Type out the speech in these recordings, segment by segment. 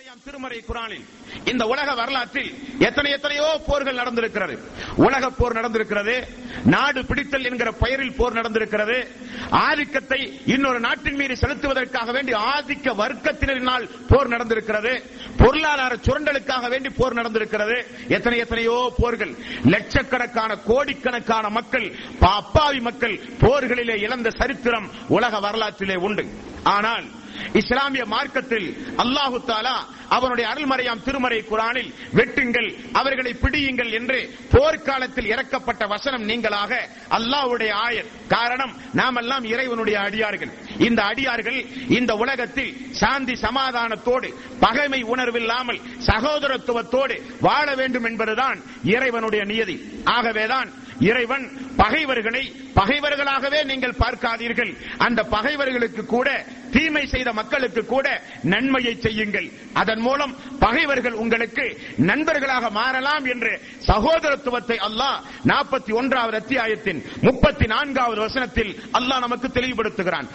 அருள்மறையாம் திருமறை குரானில் இந்த உலக வரலாற்றில் எத்தனை எத்தனையோ போர்கள் நடந்திருக்கிறது. உலக போர் நடந்திருக்கிறது. நாடு பிடித்தல் என்கிற பெயரில் போர் நடந்திருக்கிறது. ஆதிக்கத்தை இன்னொரு நாட்டின் மீது செலுத்துவதற்காக வேண்டி ஆதிக்க வர்க்கத்தினரினால் போர் நடந்திருக்கிறது. பொருளாதார சுரண்டலுக்காக வேண்டி போர் நடந்திருக்கிறது. எத்தனை எத்தனையோ போர்கள். லட்சக்கணக்கான கோடிக்கணக்கான மக்கள் அப்பாவி மக்கள் போர்களிலே இழந்த சரித்திரம் உலக வரலாற்றிலே உண்டு. ஆனால் இஸ்லாமிய மார்க்கத்தில் அல்லாஹு தாலா அவனுடைய அருள்மறையாம் திருமறை குரானில் வெட்டுங்கள் அவர்களை பிடியுங்கள் என்று போர்க்காலத்தில் இறக்கப்பட்ட வசனம் நீங்களாக அல்லாஹுடைய ஆயர். காரணம் நாமெல்லாம் இறைவனுடைய அடியார்கள். இந்த அடியார்கள் இந்த உலகத்தில் சாந்தி சமாதானத்தோடு பகைமை உணர்வில்லாமல் சகோதரத்துவத்தோடு வாழ வேண்டும் என்பதுதான் இறைவனுடைய நியதி. ஆகவேதான் இறைவன் பகைவர்களை பகைவர்களாகவே நீங்கள் பார்க்காதீர்கள். அந்த பகைவர்களுக்கு கூட தீமை செய்த மக்களுக்கு கூட நன்மையை செய்யுங்கள். அதன் மூலம் பகைவர்கள் உங்களுக்கு நண்பர்களாக மாறலாம் என்று சகோதரத்துவத்தை அல்லாஹ் நாற்பத்தி ஒன்றாவது அத்தியாயத்தின் முப்பத்தி நான்காவது வசனத்தில் அல்லாஹ் நமக்கு தெளிவுபடுத்துகிறான்.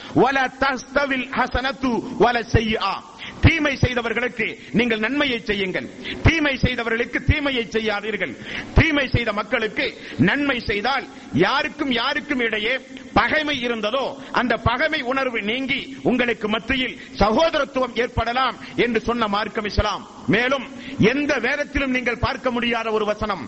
தீமை செய்தவர்களுக்கு நீங்கள் நன்மையை செய்யுங்கள். தீமை செய்தவர்களுக்கு தீமையை செய்யாதீர்கள். தீமை செய்த மக்களுக்கு நன்மை செய்தால் யாருக்கும் யாருக்கும் இடையே பகைமை இருந்ததோ அந்த பகைமை உணர்வு நீங்கி உங்களுக்கு மத்தியில் சகோதரத்துவம் ஏற்படலாம் என்று சொன்ன மார்க்கம் இஸ்லாம். மேலும் எந்த வேதத்திலும் நீங்கள் பார்க்க முடியாத ஒரு வசனம்.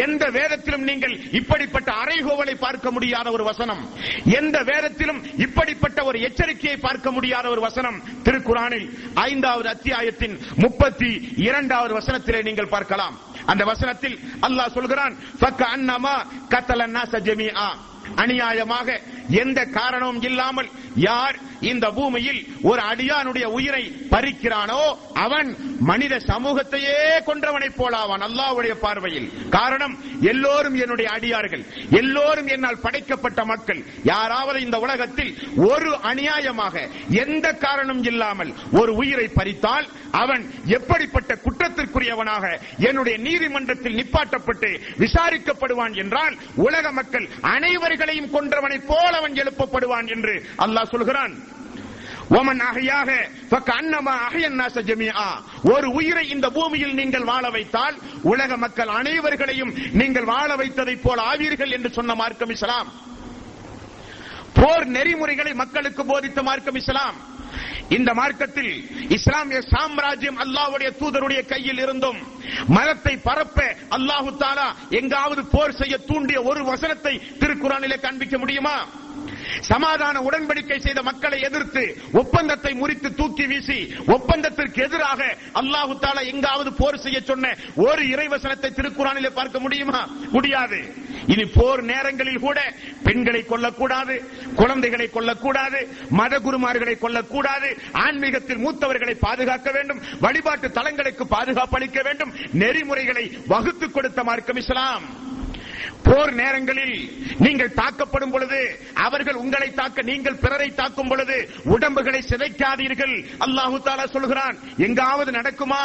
எந்த வேதத்திலும் நீங்கள் இப்படிப்பட்ட அறைகோவலை பார்க்க முடியாத ஒரு வசனம். எந்த வேதத்திலும் இப்படிப்பட்ட ஒரு எச்சரிக்கையை பார்க்க முடியாத ஒரு வசனம். திருக்குறானில் ஐந்தாவது அத்தியாயத்தின் முப்பத்தி இரண்டாவது வசனத்திலே நீங்கள் பார்க்கலாம். அந்த வசனத்தில் அல்லாஹ் சொல்கிறான் அநியாயமாக எந்த காரணமும் இல்லாமல் யார் இந்த பூமியில் ஒரு அடியானுடைய உயிரை பறிக்கிறானோ அவன் மனித சமூகத்தையே கொன்றவனைப் போலாவான் அல்லாஹ்வுடைய பார்வையில். காரணம் எல்லோரும் என்னுடைய அடியார்கள். எல்லோரும் என்னால் படைக்கப்பட்ட மக்கள். யாராவது இந்த உலகத்தில் ஒரு அநியாயமாக எந்த காரணம் இல்லாமல் ஒரு உயிரை பறித்தால் அவன் எப்படிப்பட்ட குற்றத்திற்குரியவனாக என்னுடைய நீதிமன்றத்தில் நிப்பாட்டப்பட்டு விசாரிக்கப்படுவான் என்றால் உலக மக்கள் அனைவர்களையும் கொன்றவனைப் போல அவன் எழுப்பப்படுவான் என்று அல்லாஹ் சொல்கிறான். ஒமன் அகையாக அன்னமா ஒரு உயிரை இந்த பூமியில் நீங்கள் வாழ வைத்தால் உலக மக்கள் அனைவர்களையும் நீங்கள் வாழ வைத்ததைப் போல ஆவீர்கள் என்று சொன்ன மார்க்கம் இஸ்லாம். போர் நெறிமுறைகளை மக்களுக்கு போதித்த மார்க்கம் இஸ்லாம். இந்த மார்க்கத்தில் இஸ்லாமிய சாம்ராஜ்யம் அல்லாஹ்வுடைய தூதருடைய கையில் இருந்தும் மதத்தை பரப்ப அல்லாஹு தாலா எங்காவது போர் செய்ய தூண்டிய ஒரு வசனத்தை திருக்குறானிலே காண்பிக்க முடியுமா? சமாதான உடன்படிக்கை செய்த மக்களை எதிர்த்து ஒப்பந்தத்தை முறித்து தூக்கி வீசி ஒப்பந்தத்திற்கு எதிராக அல்லாஹு தாலா எங்காவது போர் செய்ய சொன்ன ஒரு இறைவசனத்தை திருக்குறானிலே பார்க்க முடியுமா? முடியாது. இனி போர் நேரங்களில் கூட பெண்களை கொல்லக்கூடாது குழந்தைகளை கொல்லக்கூடாது மத குருமார்களை கொல்லக்கூடாது ஆன்மீகத்தில் மூத்தவர்களை பாதுகாக்க வேண்டும் வழிபாட்டு தலங்களுக்கு பாதுகாப்பு அளிக்க வேண்டும் நெறிமுறைகளை வகுத்துக் கொடுத்த மார்க்கம் இஸ்லாம். போர் நேரங்களில் நீங்கள் தாக்கப்படும் பொழுது அவர்கள் உங்களை தாக்க நீங்கள் பிறரை தாக்கும் பொழுது உடம்புகளை சிதைக்காதீர்கள். அல்லாஹு தாலா சொல்கிறான் எங்காவது நடக்குமா?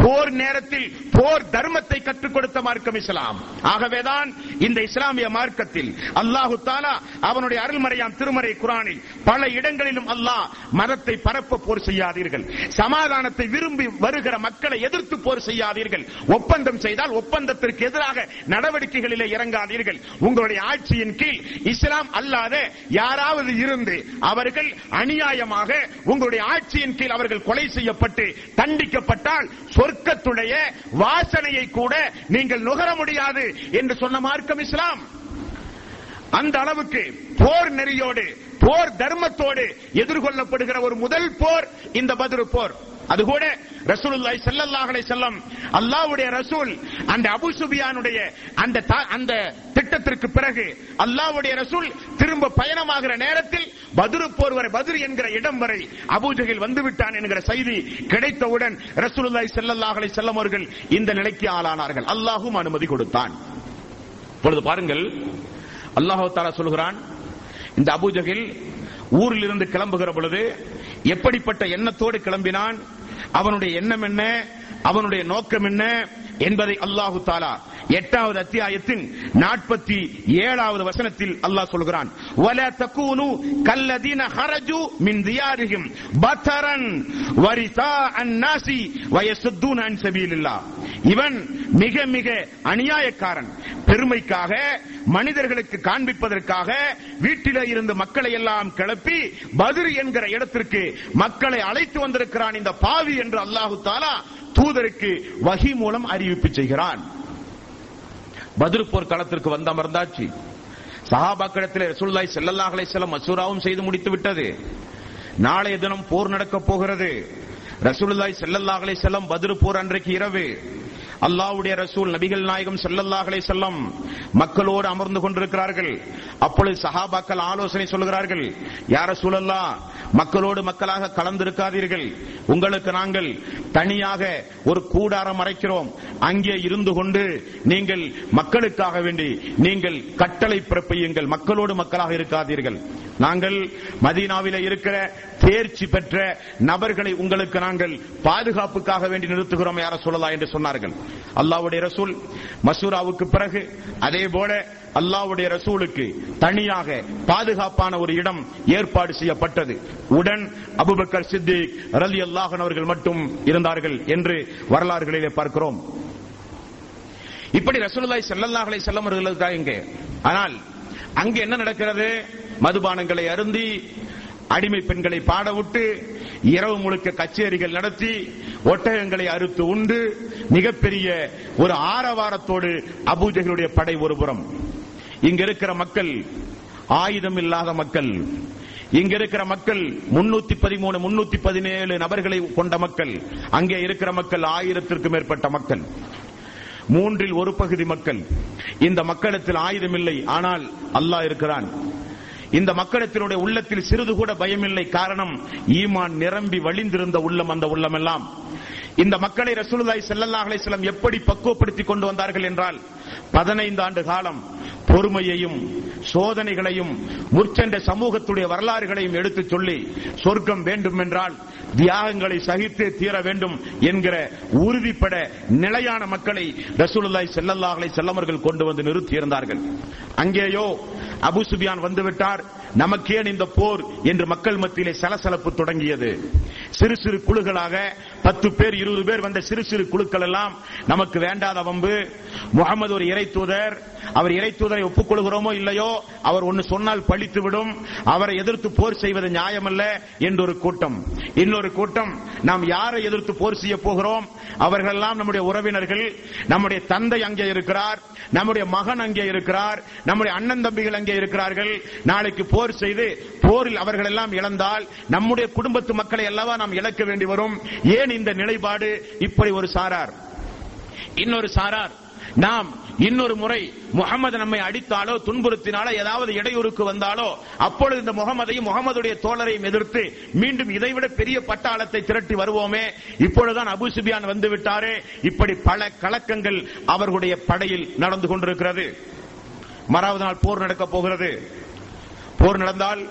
போர் நேரத்தில் போர் தர்மத்தை கற்றுக் கொடுத்த மார்க்கம் இஸ்லாம். ஆகவேதான் இந்த இஸ்லாமிய மார்க்கத்தில் அல்லாஹு தாலா அவனுடைய அருள்மறையாம் திருமறை குரானில் பல இடங்களிலும் அல்லாஹ் மதத்தை பரப்ப போர் செய்யாதீர்கள். சமாதானத்தை விரும்பி வருகிற மக்களை எதிர்த்து போர் செய்யாதீர்கள். ஒப்பந்தம் செய்தால் ஒப்பந்தத்திற்கு எதிராக நடவடிக்கைகளில் இறங்காதீர்கள். உங்களுடைய ஆட்சியின் கீழ் இஸ்லாம் அல்லாத யாராவது இருந்து அவர்கள் அநியாயமாக உங்களுடைய ஆட்சியின் கீழ் அவர்கள் கொலை செய்யப்பட்டு தண்டிக்கப்பட்டால் சொர்க்கத்துடைய வாசனையை கூட நீங்கள் நுகர முடியாது என்று சொன்ன மார்க்கம் இஸ்லாம். அந்த அளவுக்கு போர் நெறியோடு போர் தர்மத்தோடு எதிர்கொள்ளப்படுகிற ஒரு முதல் போர் இந்த பத்ரு போர். அது கூட ரசூலுல்லாஹி ஸல்லல்லாஹு அலைஹி வஸல்லம் அல்லாஹ்வுடைய ரசூல் அந்த அபு சுபியானுடைய அந்த தா- அந்த திட்டத்திற்கு பிறகு அல்லாஹ்வுடைய ரசூல் திரும்ப பயணமாகிற நேரத்தில் பத்ரு போர் வரை பத்ரு என்கிற இடம் வரை அபூஜஹில் வந்து விட்டான் என்கிற செய்தி கிடைத்தவுடன் ரசூலுல்லாஹி ஸல்லல்லாஹு அலைஹி வஸல்லம் அவர்கள் இந்த நிலைக்கு ஆளானார்கள். அல்லாஹ்வும் அனுமதி கொடுத்தான். இப்பொழுது பாருங்கள் அல்லாஹ் தாரா சொல்கிறான் இந்த அபூஜகில் ஊரில் இருந்து கிளம்புகிற பொழுது எப்படிப்பட்ட எண்ணத்தோடு கிளம்பினான்? அவனுடைய எண்ணம் என்ன? அவனுடைய நோக்கம் என்ன? என்பதை அல்லாஹு தாலா எட்டாவது அத்தியாயத்தின் நாற்பத்தி ஏழாவது வசனத்தில் அல்லாஹ் சொல்கிறான். வல தக்கூனு கல்லதீன ஹரஜு மின் தியாரிஹிம் பத்தரன் வரிசா அன்னாசி வயசுல்லா இவன் மிக மிக அநியாயக்காரன். பெருமைக்காக மனிதர்களுக்கு காண்பிப்பதற்காக வீட்டிலே இருந்து மக்களை எல்லாம் கிளப்பி பதிர் என்கிற இடத்திற்கு மக்களை அழைத்து வந்திருக்கிறான் இந்த பாவி என்று அல்லாஹு தாலா தூதருக்கு வகி மூலம் அறிவிப்பு செய்கிறான். பதிர் போர் களத்திற்கு வந்த அமர்ந்தாச்சு. சஹாபாக்களிடத்தில் ரசூல்லாய் ஸல்லல்லாஹு அலைஹி மசூராவும் செய்து முடித்து விட்டது. நாளைய தினம் போர் நடக்கப் போகிறது. ரசூலுல்லாய் ஸல்லல்லாஹு செல்லம் பதிரு போர் அன்றைக்கு இரவு. அல்லாவுடைய ரசூல் நபிகள் நாயகம் செல்லல்லாஹலை செல்லம் மக்களோடு அமர்ந்து கொண்டிருக்கிறார்கள். அப்பொழுது சஹாபாக்கள் ஆலோசனை சொல்கிறார்கள் யார் சூழல்லா மக்களோடு மக்களாக கலந்திருக்காதீர்கள். உங்களுக்கு நாங்கள் தனியாக ஒரு கூடாரம் அரைக்கிறோம். அங்கே இருந்து கொண்டு நீங்கள் மக்களுக்காக வேண்டி நீங்கள் கட்டளை பிறப்பியுங்கள். மக்களோடு மக்களாக இருக்காதீர்கள். நாங்கள் மதீனாவில இருக்கிற தேர்ச்சி பெற்ற நபர்களை உங்களுக்கு நாங்கள் பாதுகாப்புக்காக வேண்டி நிறுத்துகிறோம் யார சொல்லலாம் என்று சொன்னார்கள். அல்லாஹ்வுடைய ரசூல் மசூராவுக்கு பிறகு அதே போல அல்லாவுடைய ரசூலுக்கு தனியாக பாதுகாப்பான ஒரு இடம் ஏற்பாடு செய்யப்பட்டது. உடன் அபுபக்கர் சித்திக் ரலி அல்லாஹன் அவர்கள் மட்டும் இருந்தார்கள் என்று வரலாறுகளிலே பார்க்கிறோம். இப்படி ரசூலுல்லாஹி செல்லல்லாஹலை செல்ல வஸல்லம் இங்கே ஆனால் அங்கு என்ன நடக்கிறது? மதுபானங்களை அருந்தி அடிமை பெண்களை பாடவிட்டு இரவு முழுக்க கச்சேரிகள் நடத்தி ஒட்டகங்களை அறுத்து உண்டு மிகப்பெரிய ஒரு ஆரவாரத்தோடு அபூஜகளுடைய படை ஒருபுறம் இங்க இருக்கிற மக்கள் ஆயுதம் இல்லாத மக்கள் இங்க இருக்கிற மக்கள் முன்னூத்தி பதிமூணு முன்னூத்தி பதினேழு நபர்களை கொண்ட மக்கள் அங்கே இருக்கிற மக்கள் ஆயிரத்திற்கும் மேற்பட்ட மக்கள். மூன்றில் ஒரு பகுதி மக்கள். இந்த மக்களிடத்தில் ஆயுதம் இல்லை ஆனால் அல்லாஹ் இருக்கிறான். இந்த மக்களிடத்தினுடைய உள்ளத்தில் சிறிது கூட பயமில்லை. காரணம் ஈமான் நிரம்பி வழிந்திருந்த உள்ளம் அந்த உள்ளமெல்லாம். இந்த மக்களை ரசூலுல்லாய் செல்லல்லாஹலை அலைஹி எப்படி பக்குவப்படுத்தி கொண்டு வந்தார்கள் என்றால் பதினைந்து ஆண்டு காலம் பொறுமையையும் சோதனைகளையும் முற்சென்ற சமூகத்துடைய வரலாறுகளையும் எடுத்துச் சொல்லி சொர்க்கம் வேண்டும் என்றால் தியாகங்களை சகித்தே தீர வேண்டும் என்கிற உறுதிப்பட நிலையான மக்களை ரசூலுல்லாய் செல்லல்லாஹலை செல்லமர்கள் கொண்டு வந்து நிறுத்தியிருந்தார்கள். அங்கேயோ அபு சுபியான் வந்துவிட்டார். நமக்கேன் இந்த போர் என்று மக்கள் மத்தியிலே சலசலப்பு தொடங்கியது. சிறு சிறு குழுக்களாக பத்து பேர் இருபது பேர் வந்த சிறு சிறு குழுக்கள் எல்லாம் நமக்கு வேண்டாத வம்பு. முகமது ஒரு இறை தூதர். அவர் இறை தூதரை ஒப்புக்கொள்கிறோமோ இல்லையோ அவர் ஒன்னு சொன்னால் பழித்து விடும் அவரை எதிர்த்து போர் செய்வது நியாயமல்ல என்றொரு கூட்டம். இன்னொரு கூட்டம் நாம் யாரை எதிர்த்து போர் செய்ய போகிறோம்? அவர்கள் எல்லாம் நம்முடைய உறவினர்கள் நம்முடைய தந்தை அங்கே இருக்கிறார் நம்முடைய மகன் அங்கே இருக்கிறார் நம்முடைய அண்ணன் தம்பிகள் அங்கே இருக்கிறார்கள். நாளைக்கு போர் செய்து போரில் அவர்கள் எல்லாம் இழந்தால் நம்முடைய குடும்பத்து மக்களை அல்லவா நாம் இழக்க வேண்டி வரும். ஏன் இந்த நிலைப்பாடு? இப்படி ஒரு சாரார். இன்னொரு சாரார். நாம் இன்னொரு முறை முகமது நம்மை அடித்தாலோ துன்புறுத்தினாலோ ஏதாவது இடையூறுக்கு வந்தாலோ அப்பொழுது இந்த முகமதையும் முகமதுடைய தோழரையும் எதிர்த்து மீண்டும் இதைவிட பெரிய பட்டாளத்தை திரட்டி வருவோமே. இப்பொழுதுதான் அபு சுபியான் வந்து விட்டாரே. இப்படி பல கலக்கங்கள் அவர்களுடைய படையில் நடந்து கொண்டிருக்கிறது. மறாவது நாள் போர் நடக்கப் போகிறது. போர் நடந்தால்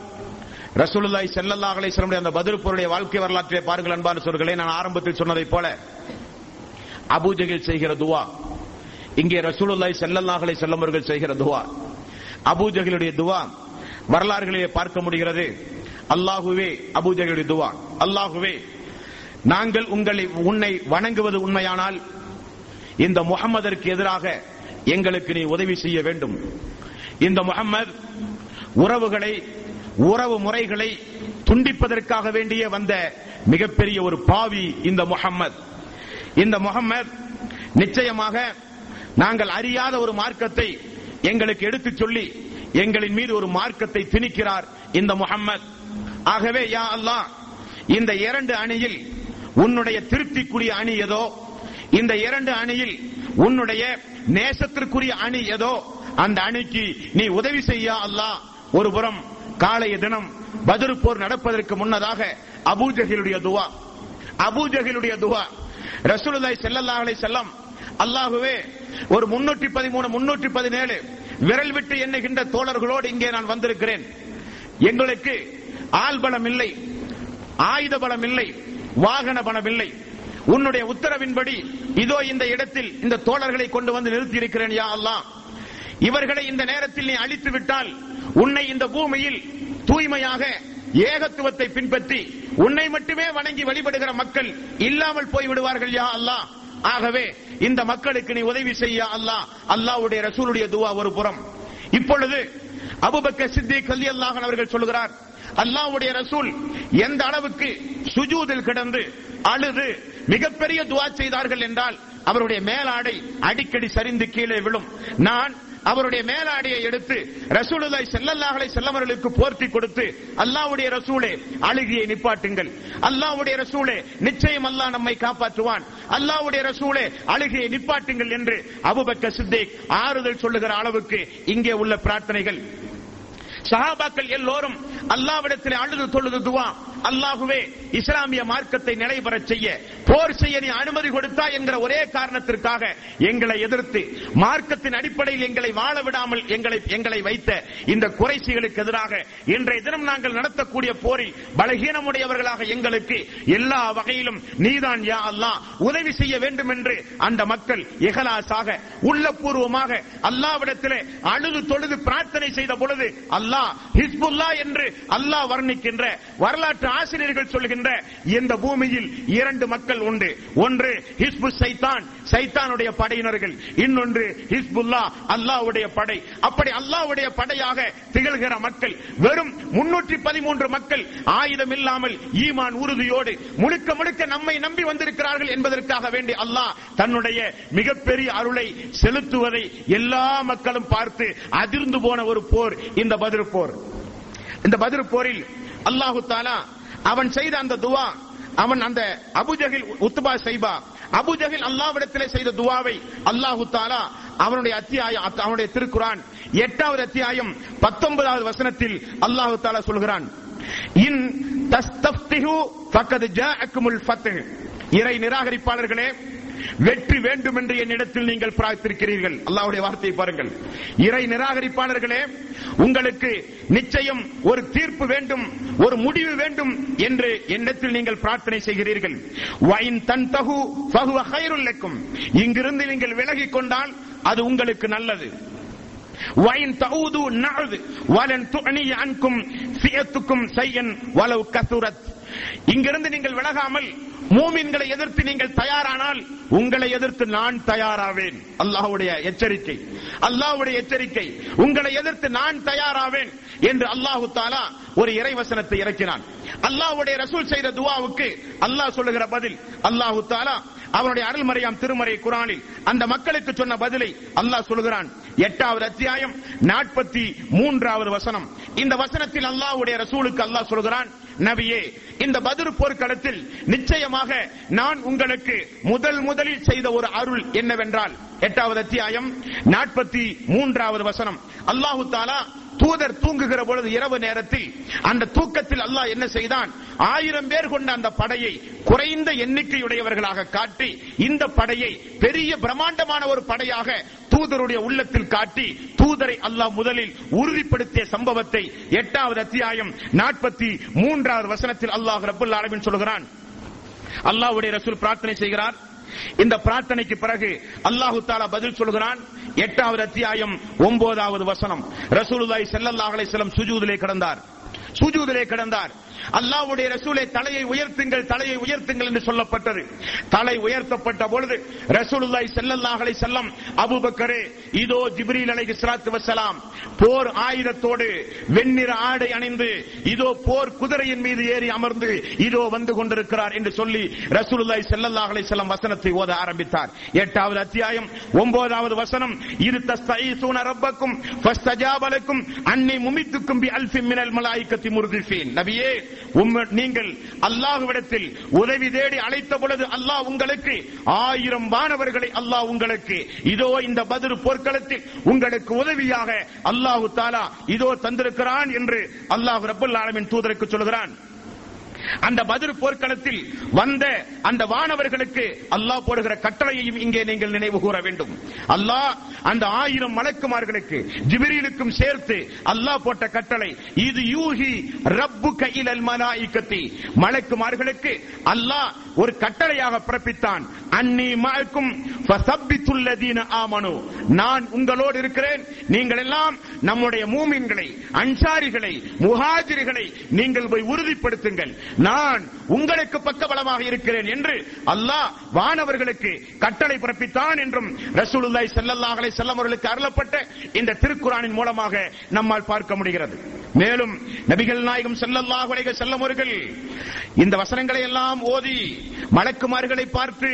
ரசூலுல்லாய் ஸல்லல்லாஹு அலைஹி அந்த பதில் வாழ்க்கை வரலாற்றை பாருங்கள் அன்பான சொல்களை நான் ஆரம்பத்தில் சொன்னதைப் போல அபூஜகில் செய்கிற துவா. இங்கே ரசூலுல்லாய் செல்லல்லாஹலை செல்லமர்கள் செய்கிற துவா. அபூஜகளுடைய துவா. வரலாறுகளிலே பார்க்க முடிகிறது. அல்லாஹுவே அபூஜகளுடைய துவா. அல்லாஹுவே நாங்கள் உங்களை உன்னை வணங்குவது உண்மையானால் இந்த முகம்மதற்கு எதிராக எங்களுக்கு நீ உதவி செய்ய வேண்டும். இந்த முகம்மது உறவுகளை உறவு முறைகளை துண்டிப்பதற்காக வேண்டிய வந்த மிகப்பெரிய ஒரு பாவி இந்த முகம்மது இந்த முகம்மது நிச்சயமாக நாங்கள் அறியாத ஒரு மார்க்கத்தை எங்களுக்கு எடுத்துச் சொல்லி எங்களின் மீது ஒரு மார்க்கத்தை திணிக்கிறார் இந்த முகம்மது ஆகவே யா அல்லாஹ் இந்த இரண்டு அணியில் உன்னுடைய திருப்திக்குரிய அணி ஏதோ இந்த இரண்டு அணியில் உன்னுடைய நேசத்திற்குரிய அணி ஏதோ அந்த அணிக்கு நீ உதவி செய்யா அல்லாஹ். ஒரு புறம் காலைய தினம் பதிரு போர் நடப்பதற்கு முன்னதாக அபூஜகிலுடைய துவா. அபூஜகிலுடைய துவா. ரசூலுல்லாஹி செல்லல்லா அலைஹி வஸல்லம் அல்லாஹுவே ஒரு முன்னூற்றி பதிமூணு முன்னூற்றி பதினேழு விரல் விட்டு எண்ணுகின்ற தோழர்களோடு இங்கே நான் வந்திருக்கிறேன். எங்களுக்கு ஆள் பலம் இல்லை ஆயுத பலம் இல்லை வாகன பலம் இல்லை. உன்னுடைய உத்தரவின்படி இதோ இந்த இடத்தில் இந்த தோழர்களை கொண்டு வந்து நிறுத்தி இருக்கிறேன் யா அல்லா இவர்களை இந்த நேரத்தில் நீ அழித்து விட்டால் உன்னை இந்த பூமியில் தூய்மையாக ஏகத்துவத்தை பின்பற்றி உன்னை மட்டுமே வணங்கி வழிபடுகிற மக்கள் இல்லாமல் போய்விடுவார்கள் யா அல்லாஹ். ஆகவே இந்த மக்களுக்கு நீ உதவி செய்ய அல்லாஹ் அல்லாஹ்வுடைய ரசூலுடைய துவா ஒரு புறம். இப்பொழுது அபுபக்க சித்தி ரலியல்லாஹு அல்லாஹன் அவர்கள் சொல்கிறார் அல்லாஹ்வுடைய ரசூல் எந்த அளவுக்கு சுஜூதில் கிடந்து அழுது மிகப்பெரிய துவா செய்தார்கள் என்றால் அவருடைய மேலாடை அடிக்கடி சரிந்து கீழே விழும். நான் அவருடைய மேலாடையை எடுத்து ரசூலுல்லாய் செல்லல்லாஹலை செல்லவர்களுக்கு போர்த்தி கொடுத்து அல்லாவுடைய ரசூலே அழுகியை நிப்பாட்டுங்கள். அல்லாஹ்வுடைய ரசூலே நிச்சயம் அல்லாஹ் நம்மை காப்பாற்றுவான். அல்லாஹ்வுடைய ரசூலே அழுகியை நிப்பாட்டுங்கள் என்று அபுபக்க சித்திக் ஆறுதல் சொல்லுகிற அளவுக்கு இங்கே உள்ள பிரார்த்தனைகள். சஹாபாக்கள் எல்லோரும் அல்லாவிடத்தில் அழுது தொழுது துவா. அல்லாஹுவே இஸ்லாமிய மார்க்கத்தை நிலைபெறச் செய்ய போர் செய்ய நீ அனுமதி கொடுத்தா என்கிற ஒரே காரணத்திற்காக எங்களை எதிர்த்து மார்க்கத்தின் அடிப்படையில் எங்களை வாழ விடாமல் எங்களை எங்களை வைத்த இந்த குறைசிகளுக்கு எதிராக இன்றைய தினம் நாங்கள் நடத்தக்கூடிய போரில் பலகீனமுடையவர்களாக எங்களுக்கு எல்லா வகையிலும் நீதான் யா அல்லா உதவி செய்ய வேண்டும் என்று அந்த மக்கள் இகலாசாக உள்ளபூர்வமாக அல்லாவிடத்திலே அழுது தொழுது பிரார்த்தனை செய்த பொழுது அல்லாஹ் ஹிஸ்புல்லா என்று அல்லாஹ் வர்ணிக்கின்ற வரலாற்று வரலாற்று ஆசிரியர்கள் சொல்கின்ற இந்த பூமியில் இரண்டு மக்கள் உண்டு. ஒன்று ஹிஸ்பு சைத்தான் சைத்தானுடைய படையினர்கள். இன்னொன்று ஹிஸ்புல்லா அல்லாவுடைய படை. அப்படி அல்லாவுடைய படையாக திகழ்கிற மக்கள் வெறும் முன்னூற்றி பதிமூன்று மக்கள் ஆயுதம் இல்லாமல் ஈமான் உறுதியோடு முழுக்க முழுக்க நம்மை நம்பி வந்திருக்கிறார்கள் என்பதற்காக வேண்டி அல்லாஹ் தன்னுடைய மிகப்பெரிய அருளை செலுத்துவதை எல்லா மக்களும் பார்த்து அதிர்ந்து போன ஒரு போர் இந்த பதில் போர். இந்த பதில் போரில் அல்லாஹு தாலா அவன் செய்த அந்த துவா அவன் அந்த அபுஜகில் உத்துபா செய்பா அபுஜகில் அல்லாவிடத்திலே செய்த துவாவை அல்லாஹு தாலா அவனுடைய அத்தியாயம் அவனுடைய திருக்குறான் எட்டாவது அத்தியாயம் பத்தொன்பதாவது வசனத்தில் அல்லாஹு தாலா சொல்கிறான். இன் தஸ்தப்திஹு ஃபக்கத் ஜாஅக்குமுல் ஃபத்ஹ். இறை நிராகரிப்பாளர்களே வெற்றி வேண்டும் என்று என்னிடத்தில் நீங்கள் பிரார்த்திருக்கிறீர்கள் அல்லாஹ்வுடைய வார்த்தையை பாருங்கள் இறை நிராகரிப்பாளர்களே உங்களுக்கு நிச்சயம் ஒரு தீர்ப்பு வேண்டும் ஒரு முடிவு வேண்டும் என்று என்னிடத்தில் நீங்கள் பிரார்த்தனை செய்கிறீர்கள் வைன் தன் தகு ஃபஹுவ ஹைருல் லக்கும் இங்கிருந்து நீங்கள் விலகிக் கொண்டால் அது உங்களுக்கு நல்லது وإن تعودوا نعد ولن تغني عنكم فئتكم شيئا ولو كثرت இங்கிருந்து நீங்கள் விலகாமல் மூமின்களை எதிர்த்து நீங்கள் தயாரானால் உங்களை எதிர்த்து நான் தயாராவேன். அல்லாஹுடைய எச்சரிக்கை. அல்லாஹுடைய எச்சரிக்கை. உங்களை எதிர்த்து நான் தயாராவேன் என்று அல்லாஹு தாலா ஒரு இறைவசனத்தை இறக்கினான். அல்லாஹ்வுடைய ரசூல் செய்த துவாவுக்கு அல்லாஹ் சொல்லுகிற பதில் அல்லாஹு தாலா அவனுடைய அருள்மறையாம் திருமறை குரானில் அந்த மக்களுக்கு சொன்ன பதிலை அல்லாஹ் சொல்கிறான் எட்டாவது அத்தியாயம் நாற்பத்தி மூன்றாவது வசனம். இந்த வசனத்தில் அல்லாஹ்வுடைய ரசூலுக்கு அல்லாஹ் சொல்கிறான் நபியே இந்த பதில் போர்க்களத்தில் நிச்சயமாக நான் உங்களுக்கு முதல் முதலில் செய்த ஒரு அருள் என்னவென்றால் எட்டாவது அத்தியாயம் நாற்பத்தி மூன்றாவது வசனம். அல்லாஹு தாலா தூதர் தூங்குகிற பொழுது இரவு நேரத்தில் அந்த தூக்கத்தில் அல்லாஹ் என்ன செய்தான்? ஆயிரம் பேர் கொண்ட அந்த படையை குறைந்த எண்ணிக்கையுடையவர்களாக காட்டி இந்த படையை பெரிய பிரம்மாண்டமான ஒரு படையாக தூதருடைய உள்ளத்தில் காட்டி தூதரை அல்லாஹ் முதலில் உறுதிப்படுத்திய சம்பவத்தை எட்டாவது அத்தியாயம் நாற்பத்தி மூன்றாவது வசனத்தில் அல்லாஹ் ரபுல் ஆலமின் சொல்கிறான். அல்லாஹ்வுடைய ரசூல் பிரார்த்தனை செய்கிறார். இந்த பிரார்த்தனைக்கு பிறகு அல்லாஹு தாலா பதில் சொல்கிறான். எட்டாவது அத்தியாயம் ஒன்பதாவது வசனம். ரசூலுதாய் செல்லல்லாஹலை செல்லம் சுஜூதிலே கிடந்தார். சுஜூதிலே கிடந்தார். அல்லாவுடைய ரசூலை தலையை உயர்த்துங்கள் தலையை உயர்த்துங்கள் என்று சொல்லப்பட்டது. தலை உயர்த்தப்பட்ட பொழுது ரசூலுல்லாய் செல்லல்லாஹலை செல்லம் அபுபக்கரே இதோ ஜிப்ரீல் அழைக்கு வசலாம் போர் ஆயுதத்தோடு வெண்ணிற ஆடை அணிந்து இதோ போர் குதிரையின் மீது ஏறி அமர்ந்து இதோ வந்து கொண்டிருக்கிறார் என்று சொல்லி ரசூலுல்லாய் செல்லல்லாஹலை செல்லம் வசனத்தை ஓத ஆரம்பித்தார். எட்டாவது அத்தியாயம் ஒன்பதாவது வசனம் இரு தஸ்தூன ரப்பக்கும் அன்னை அன்னி முமித்துக்கும் பி அல்ஃபின் மினல் மலாய்க்கத்தி முருதிஃபீன். நபியே நீங்கள் அல்லாஹுவிடத்தில் உதவி தேடி அழைத்த பொழுது அல்லாஹ் உங்களுக்கு ஆயிரம் வானவர்களை அல்லாஹ் உங்களுக்கு இதோ இந்த பதில் போர்க்களத்தில் உங்களுக்கு உதவியாக அல்லாஹு தாலா இதோ தந்திருக்கிறான் என்று அல்லாஹ் ரப்பல் ஆலமின் தூதருக்கு சொல்கிறான் அந்த பதில் போர்க்களத்தில் வந்த அந்த வானவர்களுக்கு அல்லாஹ் போடுகிற கட்டளையையும் இங்கே நீங்கள் நினைவு கூற வேண்டும். அல்லாஹ் அந்த ஆயிரம் மலக்குமார்களுக்கு ஜிபிரீலுக்கும் சேர்த்து அல்லாஹ் போட்ட கட்டளை இது யூஹி ரப்பு கையிலல் மலாயிக்கத்தி. மலக்குமார்களுக்கு அல்லாஹ் ஒரு கட்டளையாக பிறப்பித்தான். அன்னி மாக்கும் ஆமனு நான் உங்களோடு இருக்கிறேன். நீங்கள் எல்லாம் நம்முடைய மூமின்களை அன்சாரிகளை முஹாஜிர்களை நீங்கள் போய் உறுதிப்படுத்துங்கள். நான் உங்களுக்கு பக்கபலமாக இருக்கிறேன் என்று அல்லாஹ் வானவர்களுக்கு கட்டளை பிறப்பித்தான் என்றும் ரசூலுல்லாய் செல்லல்லாஹலை அலைஹி அருளப்பட்ட இந்த திருக்குறானின் மூலமாக நம்மால் பார்க்க முடிகிறது. மேலும் நபிகள் நாயகம் செல்லல்லாஹலை அலைஹி அவர்கள் இந்த வசனங்களை எல்லாம் ஓதி மலக்குமார்களை பார்த்து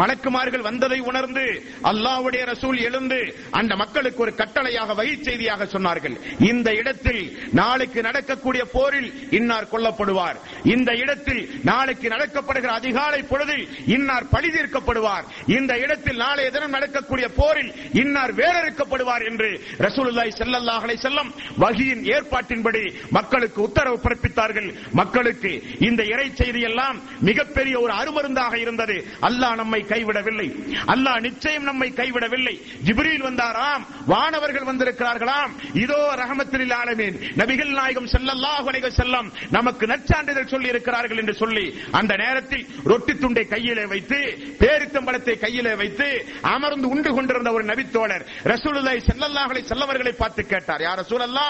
மலக்குமார்கள் வந்ததை உணர்ந்து அல்லாஹ்வுடைய ரசூல் எழுந்து அந்த மக்களுக்கு ஒரு கட்டளையாக வகை செய்தியாக சொன்னார்கள். இந்த இடத்தில் நாளைக்கு நடக்கக்கூடிய போரில் இன்னார் கொல்லப்படுவார். இந்த இடத்தில் நாளைக்கு நடக்கப்படுகிற அதிகாலை பொழுதில் இன்னார் பழி தீர்க்கப்படுவார். இந்த இடத்தில் நாளைய தினம் நடக்கக்கூடிய போரில் இன்னார் வேறறுக்கப்படுவார் என்று ரசூலுல்லாய் செல்லல்லாஹ் செல்லம் வகியின் ஏற்பாட்டின்படி மக்களுக்கு உத்தரவு பிறப்பித்தார்கள். மக்களுக்கு இந்த இறை செய்தி எல்லாம் மிகப்பெரிய ஒரு அருமருந்தாக இருந்தது. அல்லாஹ் நம்மை கைவிடவில்லை. அல்லாஹ் நிச்சயம் நம்மை கைவிடவில்லை. ஜிப்ரீல் வந்தாராம். வானவர்கள் வந்திருக்கிறார்களாம். இதோ ரஹமத்தில் ஆலமீன். நபிகள் நாயகம் செல்லல்லாஹ் செல்லம் நமக்கு நற்சான்றிதழ் சொல்லி இருக்கிறார்கள் என்று சொல்லி அந்த நேரத்தில் ரொட்டி துண்டை கையிலே வைத்து பேரித்தம்பளத்தை கையிலே வைத்து அமர்ந்து உண்டு கொண்டிருந்த ஒரு நபித்தோழர் ரசூலுல்லாஹி ஸல்லல்லாஹு அலைஹி வஸல்லம் பார்த்து கேட்டார் யார் ரசூலல்லா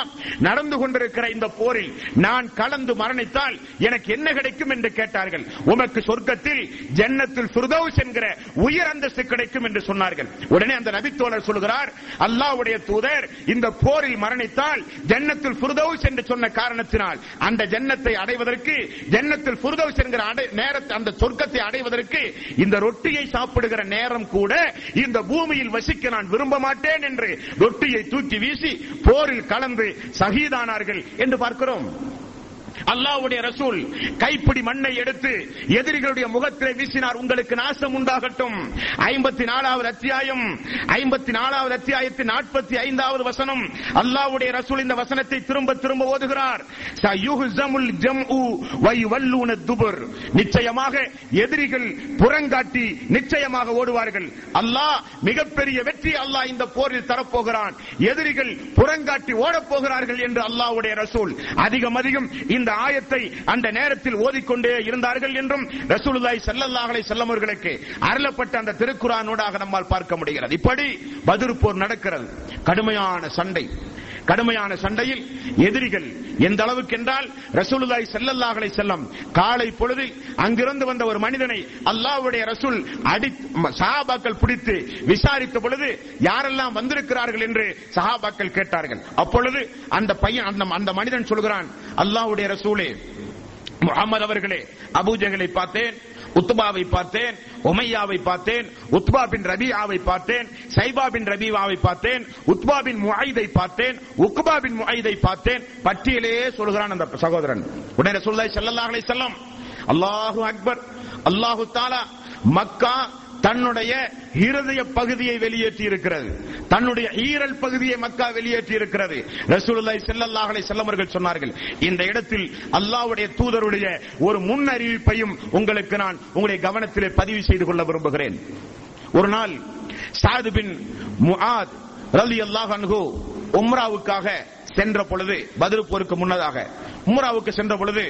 நடந்து கொண்டிருக்கிற இந்த போரில் நான் கலந்து மரணித்தால் எனக்கு என்ன கிடைக்கும்? என்று கேட்டார்கள். உமக்கு சொர்க்கத்தில் ஜன்னத்தில் ஃபிர்தௌஸ் என்கிற உயர் அந்தஸ்து கிடைக்கும் என்று சொன்னார்கள். உடனே அந்த நபித்தோழர் சொல்கிறார் அல்லாஹ்வுடைய தூதர் இந்த போரில் மரணித்தால் ஜன்னத்தில் ஃபிர்தௌஸ் என்று சொன்ன காரணத்தினால் அந்த ஜன்னத்தை அடைவதற்கு ஜன்னத்தில் ஃபிர்தௌஸ் என்கிற அடை- நேரத்தை அந்த சொர்க்கத்தை அடைவதற்கு இந்த ரொட்டியை சாப்பிடுகிற நேரம் கூட இந்த பூமியில் வசிக்க நான் விரும்ப மாட்டேன் என்று ரொட்டியை தூக்கி வீசி போரில் கலந்து சகிதானார்கள் என்று பார்க்கிறோம். அல்லாவுடைய ரசூல் கைப்பிடி மண்ணை எடுத்து எதிரிகளுடைய முகத்திலே வீசினார். உங்களுக்கு நாசம் உண்டாகட்டும். ஐம்பத்தி நாலாவது அத்தியாயம் ஐம்பத்தி நாலாவது அத்தியாயத்தின் நாற்பத்தி ஐந்தாவது வசனம். அல்லாவுடைய ரசூல் இந்த வசனத்தை திரும்ப திரும்ப ஓதுகிறார். நிச்சயமாக எதிரிகள் புறங்காட்டி நிச்சயமாக ஓடுவார்கள். அல்லாஹ் மிகப்பெரிய வெற்றி அல்லாஹ் இந்த போரில் தரப்போகிறான். எதிரிகள் புறங்காட்டி ஓடப்போகிறார்கள் என்று அல்லாவுடைய ரசூல். அதிகம் அதிகம் இந்த ஆயத்தை அந்த நேரத்தில் ஓதிக்கொண்டே இருந்தார்கள் என்றும் ரசூலுல்லாய் ஸல்லல்லாஹு செல்லமர்களுக்கு அருளப்பட்ட அந்த திருக்குறானூடாக நம்மால் பார்க்க முடிகிறது. இப்படி பதிர்போர் நடக்கிறது. கடுமையான சண்டை. கடுமையான சண்டையில் எதிரிகள் எந்த அளவுக்கு என்றால் ரசூலுல்லாஹி ஸல்லல்லாஹு செல்லம் காலை பொழுதில் அங்கிருந்து வந்த ஒரு மனிதனை அல்லாஹ்வுடைய ரசூல் அடி சஹாபாக்கள் பிடித்து விசாரித்த பொழுது யாரெல்லாம் வந்திருக்கிறார்கள் என்று சஹாபாக்கள் கேட்டார்கள். அப்பொழுது அந்த பையன் அந்த அந்த மனிதன் சொல்கிறான் அல்லாஹ்வுடைய ரசூலே முகமது அவர்களே அபூஜகளை பார்த்தேன். உத்பாவை பார்த்தேன் உமையாவை பார்த்தேன் உத்பா பின் ரபியாவை பார்த்தேன் சைபா பின் ரபியாவை பார்த்தேன் உத்பா பின் முஐதை பார்த்தேன் உக்பா பின் முஐதை பார்த்தேன். பட்டியலே சொல்கிறான் அந்த சகோதரன். உடனே சொல்லை ஸல்லல்லாஹு அலைஹி அல்லாஹு அக்பர் அல்லாஹு தாலா மக்கா தன்னுடைய இருதய பகுதியை வெளியேற்றி இருக்கிறது தன்னுடைய ஈரல் பகுதியை மக்கா வெளியேற்றி இருக்கிறது ரசூலுல்லாஹி ஸல்லல்லாஹு அலைஹி சொன்னார்கள் இந்த இடத்தில் அல்லாஹ்வுடைய தூதருடைய ஒரு முன் அறிவிப்பையும் உங்களுக்கு நான் உங்களுடைய கவனத்திலே பதிவு செய்து கொள்ள விரும்புகிறேன். ஒரு நாள் சாது பின் முஆத் ரலியல்லாஹு அன்ஹு உம்ராவுக்காக சென்ற பொழுது பதில் போருக்கு முன்னதாக உம்ராவுக்கு சென்ற பொழுது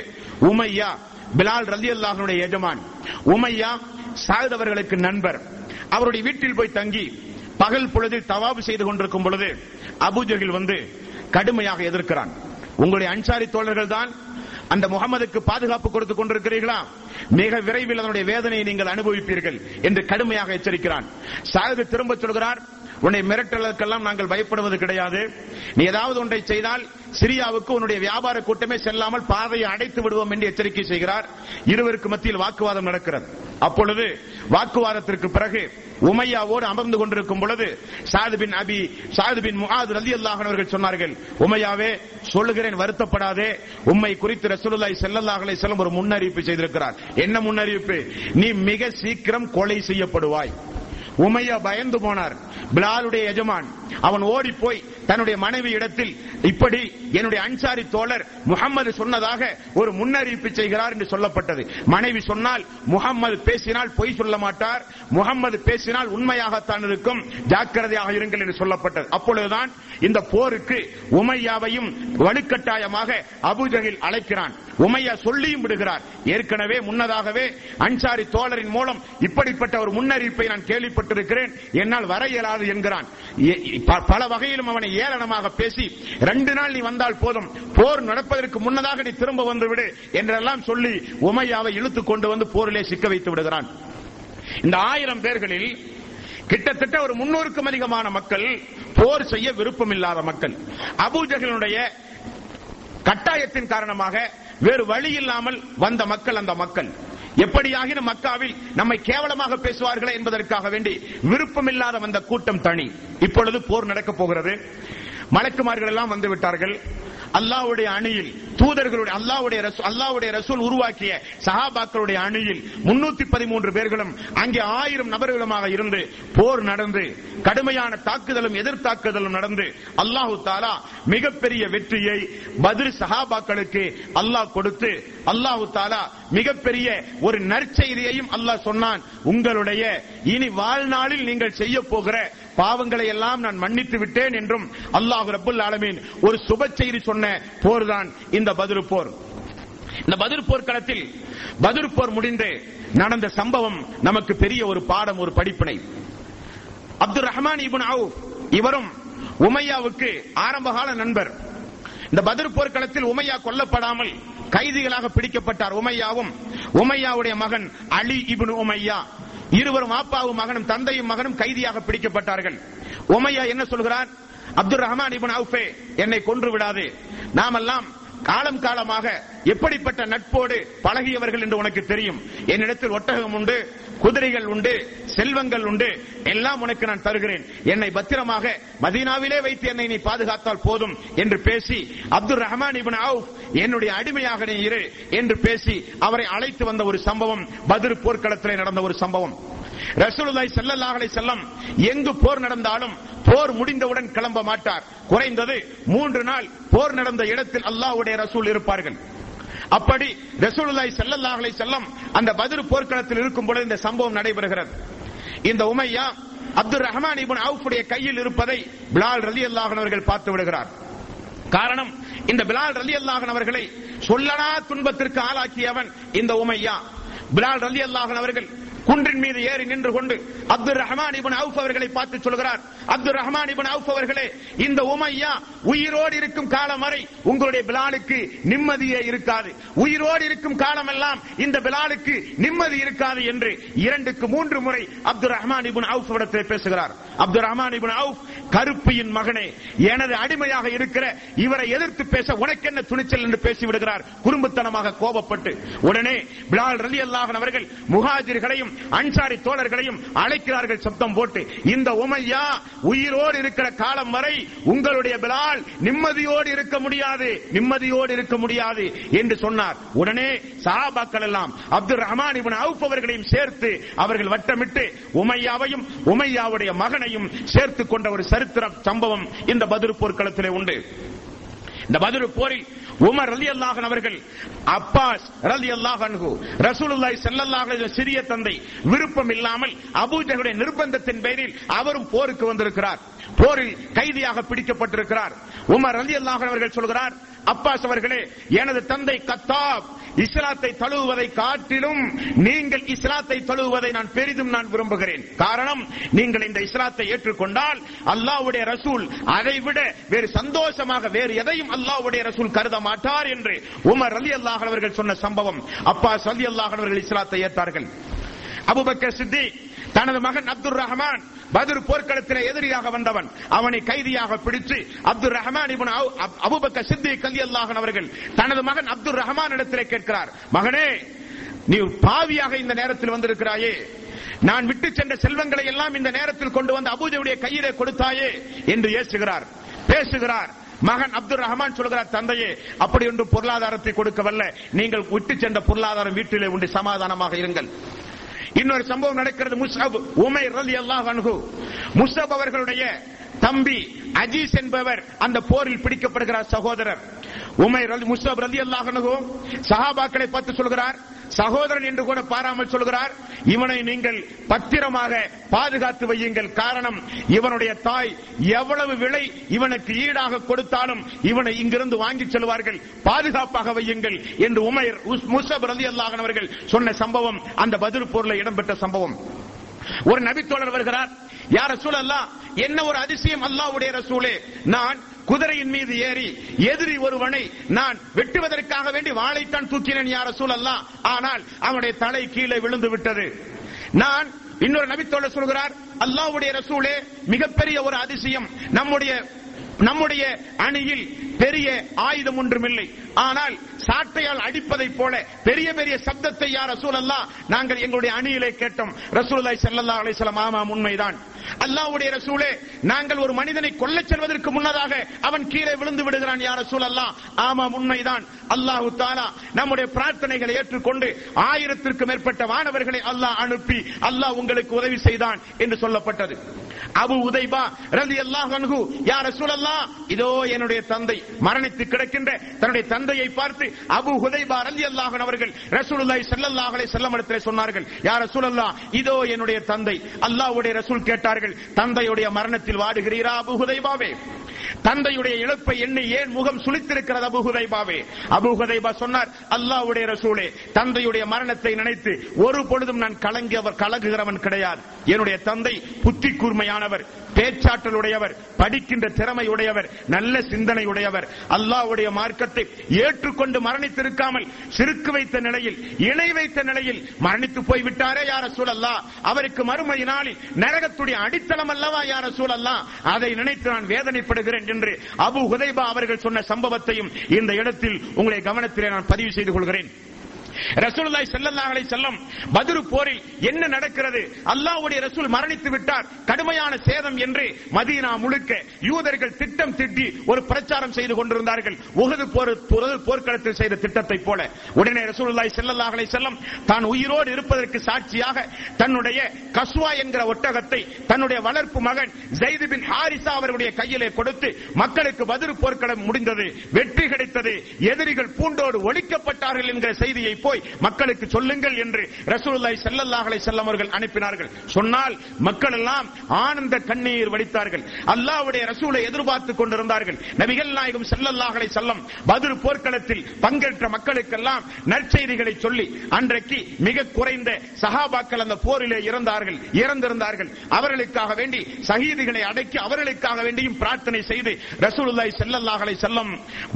உமையா பிலால் ரலியல்லாஹுடைய எஜமான் உமையா சாயத் அவர்களுக்கு நண்பர். அவருடைய வீட்டில் போய் தங்கி பகல் பொழுதில் தவாபு செய்து கொண்டிருக்கும் பொழுது அபுஜகில் வந்து கடுமையாக எதிர்க்கிறான். உங்களுடைய அன்சாரி தோழர்கள் தான் அந்த முகமதுக்கு பாதுகாப்பு கொடுத்துக் கொண்டிருக்கிறீர்களா? மிக விரைவில் அதனுடைய வேதனையை நீங்கள் அனுபவிப்பீர்கள் என்று கடுமையாக எச்சரிக்கிறான். சாயது திரும்ப சொல்கிறார் உன்னை மிரட்டலுக்கெல்லாம் நாங்கள் பயப்படுவது கிடையாது. நீ ஏதாவது ஒன்றை செய்தால் சிரியாவுக்கு உன்னுடைய வியாபார கூட்டமே செல்லாமல் பாதையை அடைத்து விடுவோம் என்று எச்சரிக்கை செய்கிறார். இருவருக்கு மத்தியில் வாக்குவாதம் நடக்கிறது. அப்பொழுது வாக்குவாதத்திற்கு பிறகு உமையாவோடு அமர்ந்து கொண்டிருக்கும் பொழுது சாது பின் அபி சாது பின் முகாது ரதி அல்லாஹன் அவர்கள் சொன்னார்கள் உமையாவே சொல்லுகிறேன் வருத்தப்படாதே. உம்மை குறித்து ரசூலுல்லாய் ஸல்லல்லாஹு செல்லும் ஒரு முன்னறிவிப்பு செய்திருக்கிறார். என்ன முன்னறிவிப்பு? நீ மிக சீக்கிரம் கொலை செய்யப்படுவாய். உமையா பயந்து போனார். பிலாலுடைய எஜமான். அவன் ஓடி போய் தன்னுடைய மனைவி இடத்தில் இப்படி என்னுடைய அன்சாரி தோழர் முகம்மது சொன்னதாக ஒரு முன்னறிவிப்பு செய்கிறார் என்று சொல்லப்பட்டது. மனைவி சொன்னால் முகம்மது பேசினால் பொய் சொல்ல மாட்டார். முகம்மது பேசினால் உண்மையாகத்தான் இருக்கும். ஜாக்கிரதையாக இருங்கள் என்று சொல்லப்பட்டது. அப்பொழுதுதான் இந்த போருக்கு உமையாவையும் வலுக்கட்டாயமாக அபுஜகில் அழைக்கிறான். உமையா சொல்லியும் விடுகிறார். ஏற்கனவே முன்னதாகவே அன்சாரி தோழரின் மூலம் இப்படிப்பட்ட ஒரு முன்னறிவிப்பை நான் கேள்விப்பட்டிருக்கிறேன். என்னால் வர இயலாது என்கிறான். ப- பல வகையிலும் அவனை ஏளனமாக பேசி ரெண்டு நாள் நீ வந்தால் போதும். போர் நடப்பதற்கு முன்னதாக நீ திரும்ப வந்துவிடு என்றெல்லாம் சொல்லி உமையாவை இழுத்து கொண்டு வந்து போரிலே சிக்க வைத்து விடுகிறான். இந்த ஆயிரம் பேர்களில் கிட்டத்தட்ட ஒரு முன்னூறுக்கும் அதிகமான மக்கள் போர் செய்ய விருப்பம் இல்லாத மக்கள். அபூஜகளுடைய கட்டாயத்தின் காரணமாக வேறு வழி இல்லாமல் வந்த மக்கள் அந்த மக்கள். எப்படியாகின மக்காவில் நம்மை கேவலமாக பேசுவார்களே என்பதற்காக வேண்டி விருப்பமில்லாத வந்த கூட்டம் தனி. இப்பொழுது போர் நடக்கப் போகிறது. மலக்குமார்கள் எல்லாம் வந்து விட்டார்கள். அல்லாவுடைய அணியில் தூதர்களுடைய அல்லாவுடைய அல்லாவுடைய அல்லாஹ்வுடைய ரசூல் உருவாக்கிய சஹாபாக்களுடைய அணியில் முன்னூத்தி பதிமூன்று பேர்களும் அங்கே ஆயிரம் நபர்களுமாக இருந்து போர் நடந்து கடுமையான தாக்குதலும் எதிர்த்தாக்குதலும் நடந்து அல்லாஹு தாலா மிகப்பெரிய வெற்றியை பதில் சஹாபாக்களுக்கு அல்லாஹ் கொடுத்து அல்லாஹு தாலா மிகப்பெரிய ஒரு நற்செய்தியையும் அல்லாஹ் சொன்னான். உங்களுடைய இனி வாழ்நாளில் நீங்கள் செய்ய போகிற பாவங்களை எல்லாம் நான் மன்னித்து விட்டேன் என்றும் அல்லாஹ் ரபுல் ஆலமீன் ஒரு சுப செய்தி சொன்ன போர்தான் இந்த பதிரு போர். இந்த பதில் போர்க்களத்தில் பதில் போர் முடிந்து நடந்த சம்பவம் நமக்கு பெரிய ஒரு பாடம் ஒரு படிப்பினை. அப்துல் ரஹ்மான் இபுன் அவு இவரும் உமையாவுக்கு ஆரம்பகால நண்பர். இந்த பதில் போர்க்களத்தில் உமையா கொல்லப்படாமல் கைதிகளாக பிடிக்கப்பட்டார் உமையாவும். உமையாவுடைய மகன் அலி இப்னு உமையா. இருவரும் ஆப்பாவும் மகனும் தந்தையும் மகனும் கைதியாக பிடிக்கப்பட்டார்கள். உமையா என்ன சொல்கிறார்? அப்துல் ரஹ்மான் இபன் அவுஃபே என்னை கொன்று விடாது. நாமெல்லாம் காலம் காலமாக எப்படிப்பட்ட நட்போடு பழகியவர்கள் என்று உனக்கு தெரியும். என்னிடத்தில் ஒட்டகம் உண்டு குதிரைகள் உண்டு செல்வங்கள் உண்டு. எல்லாம் உனக்கு நான் தருகிறேன். என்னை பத்திரமாக மதீனாவிலே வைத்து என்னை நீ பாதுகாத்தால் போதும் என்று பேசி அப்துல் ரஹ்மான் இபின் அவுஃப் என்னுடைய அடிமையாக நீ இரு என்று பேசி அவரை அழைத்து வந்த ஒரு சம்பவம் பதில் போர்க்களத்திலே நடந்த ஒரு சம்பவம். ரசூலுல்லாஹி ஸல்லல்லாஹு அலைஹி வஸல்லம் எங்கு போர் நடந்தாலும் போர் முடிந்தவுடன் கிளம்ப மாட்டார். குறைந்தது மூன்று நாள் போர் நடந்த இடத்தில் அல்லாஹ்வுடைய ரசூல் இருப்பார்கள். அப்படி ரசூலுல்லாஹி ஸல்லல்லாஹு அலைஹி வஸல்லம் அந்த பத்ர் போர்க்களத்தில் இருக்கும் பொழுது இந்த சம்பவம் நடைபெறுகிறது. இந்த உமையா அப்துல் ரஹ்மான் இபுன் அவுஃபுடைய கையில் இருப்பதை பிலால் ரலி அல்லாஹன் அவர்கள் பார்த்து விடுகிறார். காரணம் இந்த பிலால் ரலி அல்லாஹன் அவர்களை சொல்லனா துன்பத்திற்கு ஆளாக்கியவன் இந்த உமையா. பிலால் ரலி அல்லாஹன் அவர்கள் குன்றின் மீது ஏறி நின்று கொண்டு அப்துல் ரஹ்மான் இபன் அவுஃப் அவர்களை பார்த்து சொல்கிறார். அப்துல் ரஹ்மான் இபன் அவுஃப் அவர்களே இந்த உமையா உயிரோடு இருக்கும் காலம் வரை உங்களுடைய பிலாலுக்கு நிம்மதியே இருக்காது. உயிரோடு இருக்கும் காலமெல்லாம் இந்த பிலாலுக்கு நிம்மதி இருக்காது என்று இரண்டுக்கு மூன்று முறை அப்துல் ரஹ்மான் இபன் அவுஃப் இடத்தில் பேசுகிறார். அப்துல் ரஹ்மான் இபன் அவுஃப் கருப்பியின் மகனே எனது அடிமையாக இருக்கிற இவரை எதிர்த்து பேச உனக்கு என்ன துணிச்சல் என்று பேசிவிடுகிறார்? குறும்புத்தனமாக கோபப்பட்டு. உடனே பிலால் ரலி அல்லாஹன் அவர்கள் முகாஜிர்களையும் அன்சாரி தோழர்களையும் அழைக்கிறார்கள் சப்தம் போட்டு. இந்த உமையா உயிரோடு இருக்கிற காலம் வரை உங்களுடைய பிலால் நிம்மதியோடு இருக்க முடியாது நிம்மதியோடு இருக்க முடியாது என்று சொன்னார். உடனே சஹாபாக்கள் எல்லாம் அப்துல் ரஹ்மான் இவன் அவுப்பவர்களையும் சேர்த்து அவர்கள் வட்டமிட்டு உமையாவையும் உமையாவுடைய மகனையும் சேர்த்து கொண்ட ஒரு சரித்திர சம்பவம் இந்த பதிரு போர்க்களத்திலே உண்டு. இந்த பதிரு போரில் உமர் ரலி அல்லாஹன் அவர்கள் அப்பாஸ் ரலி அல்லாஹன்ஹு ரசூலுல்லாய் ஸல்லல்லாஹு சிறிய தந்தை விருப்பம் இல்லாமல் அபூஜகுடைய நிர்பந்தத்தின் பேரில் அவரும் போருக்கு வந்திருக்கிறார். போரில் கைதியாக பிடிக்கப்பட்டிருக்கிறார். உமர் ரலி அல்லாஹன் அவர்கள் சொல்கிறார் அப்பாஸ் அவர்களே எனது தந்தை கத்தாப் இஸ்லாத்தை தழுவுவதை காட்டிலும் நீங்கள் இஸ்லாத்தை தழுவுவதை நான் பெரிதும் நான் விரும்புகிறேன். காரணம் நீங்கள் இந்த இஸ்லாத்தை ஏற்றுக்கொண்டால் அல்லாவுடைய ரசூல் அதை விட வேறு சந்தோஷமாக வேறு எதையும் அல்லாவுடைய ரசூல் கருத மாட்டார் என்று உமர் அலி அல்லாஹ் அவர்கள் சொன்ன சம்பவம். அப்பா சலி அல்லாஹ் அவர்கள் இஸ்லாத்தை ஏற்றார்கள். அபுபக்கர் சித்திக் தனது மகன் அப்துல் ரஹ்மான் பத்ர் போர்க்களத்தில் எதிரியாக வந்தவன். அவனை கைதியாக பிடித்து அப்துல் ரஹ்மான் இப்னு அவு- அப்- அபூபக்கர் அவர்கள் தனது மகன் அப்துல் ரஹ்மான் இடத்திலே கேட்கிறார் மகனே நீ பாவியாக இந்த நேரத்தில் வந்திருக்கிறாயே. நான் விட்டு சென்ற செல்வங்களை எல்லாம் இந்த நேரத்தில் கொண்டு வந்து அபூஜவுடைய கையிலே கொடுத்தாயே என்று ஏசுகிறார். பேசுகிறார். மகன் அப்துல் ரஹ்மான் சொல்கிறார் தந்தையே அப்படி ஒன்று பொருளாதாரத்தை கொடுக்கவல்ல. நீங்கள் விட்டு சென்ற பொருளாதாரம் வீட்டிலே உண்டு சமாதானமாக இருங்கள். இன்னொரு சம்பவம் நடக்கிறது. முஸ்அப் உமைர் ரலியல்லாஹு அனுகு முஸ்ஹப் அவர்களுடைய தம்பி அஜீஸ் என்பவர் அந்த போரில் பிடிக்கப்படுகிறார் சகோதரர். உமைர் அலி ரலி அல்லாஹ் அனுகு சஹாபாக்களை பார்த்து சொல்கிறார் சகோதரன் என்று கூட பாராமல் சொல்கிறார் இவனை நீங்கள் பத்திரமாக பாதுகாத்து வையுங்கள். காரணம் இவனுடைய தாய் எவ்வளவு விலை இவனுக்கு ஈடாக கொடுத்தாலும் இவனை இங்கிருந்து வாங்கி செல்வார்கள். பாதுகாப்பாக வையுங்கள் என்று உமைர் முசப் ரதி அல்லாஹன் அவர்கள் சொன்ன சம்பவம் அந்த பதில் போர்ல இடம்பெற்ற சம்பவம். ஒரு நபித்தோழர் வருகிறார் யார் ரசூல் அல்லா என்ன ஒரு அதிசயம் அல்லாவுடைய ரசூலே நான் குதிரையின் மீது ஏறி எதிரி ஒருவனை நான் வெட்டுவதற்காக வேண்டி வாளைத்தான் தூக்கினேன் யார சூழல்லாம் ஆனால் அவனுடைய தலை கீழே விழுந்து விட்டது. நான் இன்னொரு நபித்தோழர் சொல்கிறார் அல்லாவுடைய ரசூலே மிகப்பெரிய ஒரு அதிசயம். நம்முடைய நம்முடைய அணியில் பெரிய ஆயுதம் ஒன்றுமில்லை. ஆனால் சாட்டையால் அடிப்பதைப் போல பெரிய பெரிய சப்தத்தை யார் ரசூலல்லா நாங்கள் எங்களுடைய அணியிலே கேட்டோம். ரசூலாய் செல்லல்லா அலிசலம் ஆமாம் உண்மைதான். அல்லாவுடைய ரசூலே நாங்கள் ஒரு மனிதனை கொல்ல செல்வதற்கு முன்னதாக அவன் கீழே விழுந்து விடுகிறான் யார் ரசூல் அல்லா ஆமாம் உண்மைதான். அல்லாஹு தாலா நம்முடைய பிரார்த்தனைகளை ஏற்றுக்கொண்டு ஆயிரத்திற்கும் மேற்பட்ட வானவர்களை அல்லாஹ் அனுப்பி அல்லாஹ் உங்களுக்கு உதவி செய்தான் என்று சொல்லப்பட்டது. அபு உதைபா ரலி அல்லாஹ் அன்ஹு யா ரசூலல்லாஹ் இதோ என்னுடைய தந்தை மரணித்து கிடக்கின்ற தன்னுடைய தந்தையை பார்த்து அபு ஹுதைபா அலி அல்லாஹன் அவர்கள் ரசூலுல்லாய் செல்லல்லாஹலை அலைஹி இடத்திலே சொன்னார்கள் யா ரசூலல்லாஹ் இதோ என்னுடைய தந்தை. அல்லாஹ்வுடைய ரசூல் கேட்டார்கள் தந்தையுடைய மரணத்தில் வாடுகிறீரா அபு ஹுதைபாவே? தந்தையுடைய இழப்பை எண்ணி ஏன் முகம் சுழித்திருக்கிறது அபு ஹுதைபாவே? அபு ஹுதைபா சொன்னார் அல்லாஹ்வுடைய ரசூலே தந்தையுடைய மரணத்தை நினைத்து ஒரு பொழுதும் நான் கலங்கியவர் கலங்குகிறவன் கிடையாது. என்னுடைய தந்தை புத்தி கூர்மையானவர் பேச்சாற்றலுடையவர் படிக்கின்ற திறமை உடையவர் நல்ல சிந்தனை உடையவர் அல்லாஹ்வுடைய மார்க்கத்தை ஏற்றுக்கொண்டு மரணித்திருக்காமல் சிறுக்கு வைத்த நிலையில் இணை வைத்த நிலையில் மரணித்து போய் விட்டாரே யார சூழல்லா அவருக்கு மறுமை நாளில் நரகத்துடைய அடித்தளம் அல்லவா யார சூழல்லா அதை நினைத்து நான் வேதனைப்படுகிறேன் என்று அபு ஹுதைபா அவர்கள் சொன்ன சம்பவத்தையும் இந்த இடத்தில் உங்களை கவனத்திலே நான் பதிவு செய்து கொள்கிறேன். ரசூலுல்லாஹி ஸல்லல்லாஹு அலைஹி வஸல்லம் பத்ரு போரில் என்ன நடக்கிறது? அல்லாஹ்வுடைய ரசூல் மரணித்து விட்டார். கடுமையான சேதம் என்று மதீனா முழுக்க யூதர்கள் திட்டம் திட்டி ஒரு பிரச்சாரம் செய்து கொண்டிருந்தார்கள். உஹது போர் உஹது போர்க்களத்தில் செய்த திட்டத்தை போல. உடனே ரசூலுல்லாஹி ஸல்லல்லாஹு அலைஹி வஸல்லம் தான் உயிரோடு இருப்பதற்கு சாட்சியாக தன்னுடைய கஸ்வா என்கிற ஒட்டகத்தை தன்னுடைய வளர்ப்பு மகன் ஜெயித் பின் ஹாரிசா அவருடைய கையிலே கொடுத்து மக்களுக்கு பத்ர் போர்க்களம் முடிந்தது. வெற்றி கிடைத்தது. எதிரிகள் பூண்டோடு ஒழிக்கப்பட்டார்கள் என்கிற செய்தியை போய் மக்களுக்கு சொல்லுங்கள் என்று ரசூலுல்லாஹி ஸல்லல்லாஹு அலைஹி வஸல்லம் அவர்கள் அனுப்பினார்கள். சொன்னால் மக்கள் எல்லாம் ஆனந்த கண்ணீர் வடித்தார்கள். அல்லாஹ்வுடைய ரசூலை எதிர்பார்த்து கொண்டிருந்தார்கள். நபிகள் நாயகம் ஸல்லல்லாஹு அலைஹி வஸல்லம் பத்ர் போர்க்களத்தில் பங்கேற்ற மக்களுக்கெல்லாம் நற்செய்திகளை சொல்லி அன்றைக்கு மிக குறைந்த சஹாபாக்கள் அந்த போரிலே இறந்தார்கள் இறந்திருந்தார்கள். அவர்களுக்காக வேண்டி சஹீதுகளை அடக்கி அவர்களுக்காக வேண்டியும் பிரார்த்தனை செய்து ரசூலுல்லாஹி ஸல்லல்லாஹு அலைஹி வஸல்லம்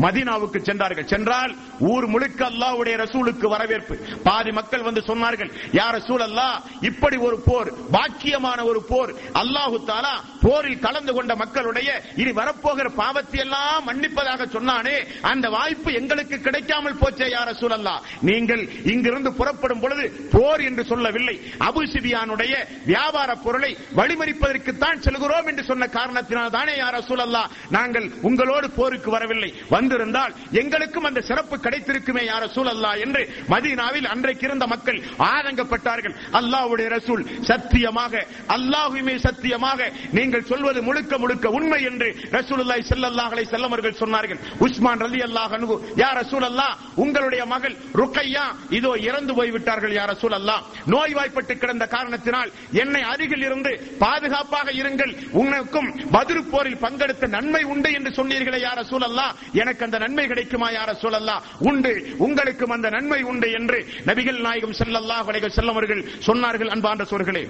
மதீனாவுக்கு சென்றார்கள். சென்றால் ஊர் முழுக்க அல்லாஹ்வுடைய ரசூலுக்கு வரவேற்பு. பாதி மக்கள் வந்து சொன்னார்கள் யார சூழல்லா இப்படி ஒரு போர் பாக்கியமான ஒரு போர் அல்லாஹு தாலா போரில் கலந்து கொண்ட மக்களுடைய இனி வரப்போகிற பாவத்தை எல்லாம் மன்னிப்பதாக சொன்னானே அந்த வாய்ப்பு எங்களுக்கு கிடைக்காமல் போச்சே யார சூழல்லா நீங்கள் இங்கிருந்து புறப்படும் பொழுது போர் என்று சொல்லவில்லை அபு சிபியானுடைய வியாபார பொருளை வழிமறிப்பதற்குத்தான் செல்கிறோம் என்று சொன்ன காரணத்தினால் தானே யார சூழல்லா நாங்கள் உங்களோடு போருக்கு வரவில்லை. வந்திருந்தால் எங்களுக்கும் அந்த சிறப்பு கிடைத்திருக்குமே யார சூழல்லா என்று மதீனாவில் அன்றைக்கு இருந்த மக்கள் ஆதங்கப்பட்டார்கள். அல்லாஹ்வுடைய ரசூல் சத்தியமாக அல்லாஹுமே சத்தியமாக நீங்கள் சொல்வது முழுக்க முழுக்க உண்மை என்று ரசூலுல்லாஹி ஸல்லல்லாஹு அலைஹி வஸல்லம் அவர்கள் சொன்னார்கள். உஸ்மான் ரலியல்லாஹு அன்ஹு யா ரசூலல்லாஹ் உங்களுடைய மகள் ருக்கையா இதோ இறந்து போய் விட்டார்கள் யா ரசூலல்லாஹ். நோய்வாய்ப்பட்டு கிடந்த காரணத்தினால் என்னை அருகில் இருந்து பாதுகாப்பாக இருங்கள். உனக்கும் பத்ரு போரில் பங்கெடுத்த நன்மை உண்டு என்று சொன்னீர்களே யார சூழல்லா எனக்கு அந்த நன்மை கிடைக்குமா யார ரசூலல்லாஹ்? உண்டு. உங்களுக்கும் அந்த நன்மை உண்டு என்று நபிகள் நாயகம் செல்லல்லாஹ் வலைகள் வஸல்லம் அவர்கள் சொன்னார்கள் அன்பார்ந்த சோர்களே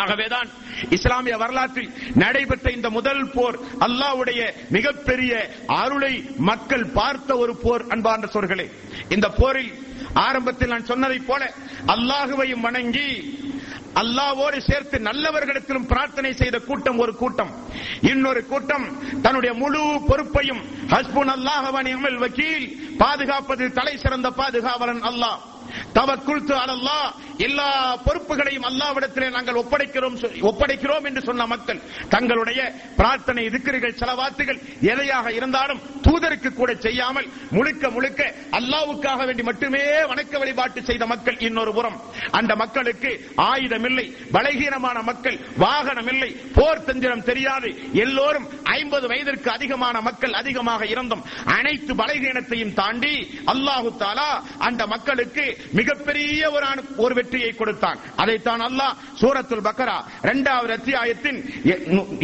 ஆகவேதான் இஸ்லாமிய வரலாற்றில் நடைபெற்ற இந்த முதல் போர் அல்லாவுடைய மிகப்பெரிய அருளை மக்கள் பார்த்த ஒரு போர் அன்பார்ந்த சோர்களே இந்த போரில் ஆரம்பத்தில் நான் சொன்னதைப் போல அல்லாஹுவையும் வணங்கி அல்லாவோடு சேர்த்து நல்லவர்களிடத்திலும் பிரார்த்தனை செய்த கூட்டம் ஒரு கூட்டம். இன்னொரு கூட்டம் தன்னுடைய முழு பொறுப்பையும் ஹஸ்புன் அல்லாஹவன் வக்கீல் பாதுகாப்பது தலை சிறந்த பாதுகாவலன் அல்லாஹ். தவக்குல்து அல்லா எல்லா பொறுப்புகளையும் அல்லாவிடத்திலே நாங்கள் ஒப்படைக்கிறோம் ஒப்படைக்கிறோம் என்று சொன்ன மக்கள் தங்களுடைய பிரார்த்தனை திக்கிர்கள் செலவாத்துகள் எதையாக இருந்தாலும் தூதருக்கு கூட செய்யாமல் முழுக்க முழுக்க அல்லாவுக்காக வேண்டி மட்டுமே வணக்க வழிபாட்டு செய்த மக்கள் இன்னொரு புறம். அந்த மக்களுக்கு ஆயுதம் இல்லை பலகீனமான மக்கள் வாகனம் இல்லை போர் தந்திரம் தெரியாது. எல்லோரும் ஐம்பது வயதிற்கு அதிகமான மக்கள் அதிகமாக இருந்தும். அனைத்து பலகீனத்தையும் தாண்டி அல்லாஹு தாலா அந்த மக்களுக்கு மிகப்பெரிய ஒரு ஒரு வெற்றியை கொடுத்தான். அதைத்தான் அல்லாஹ் சூரத்துல் பக்கரா இரண்டாவது அத்தியாயத்தின்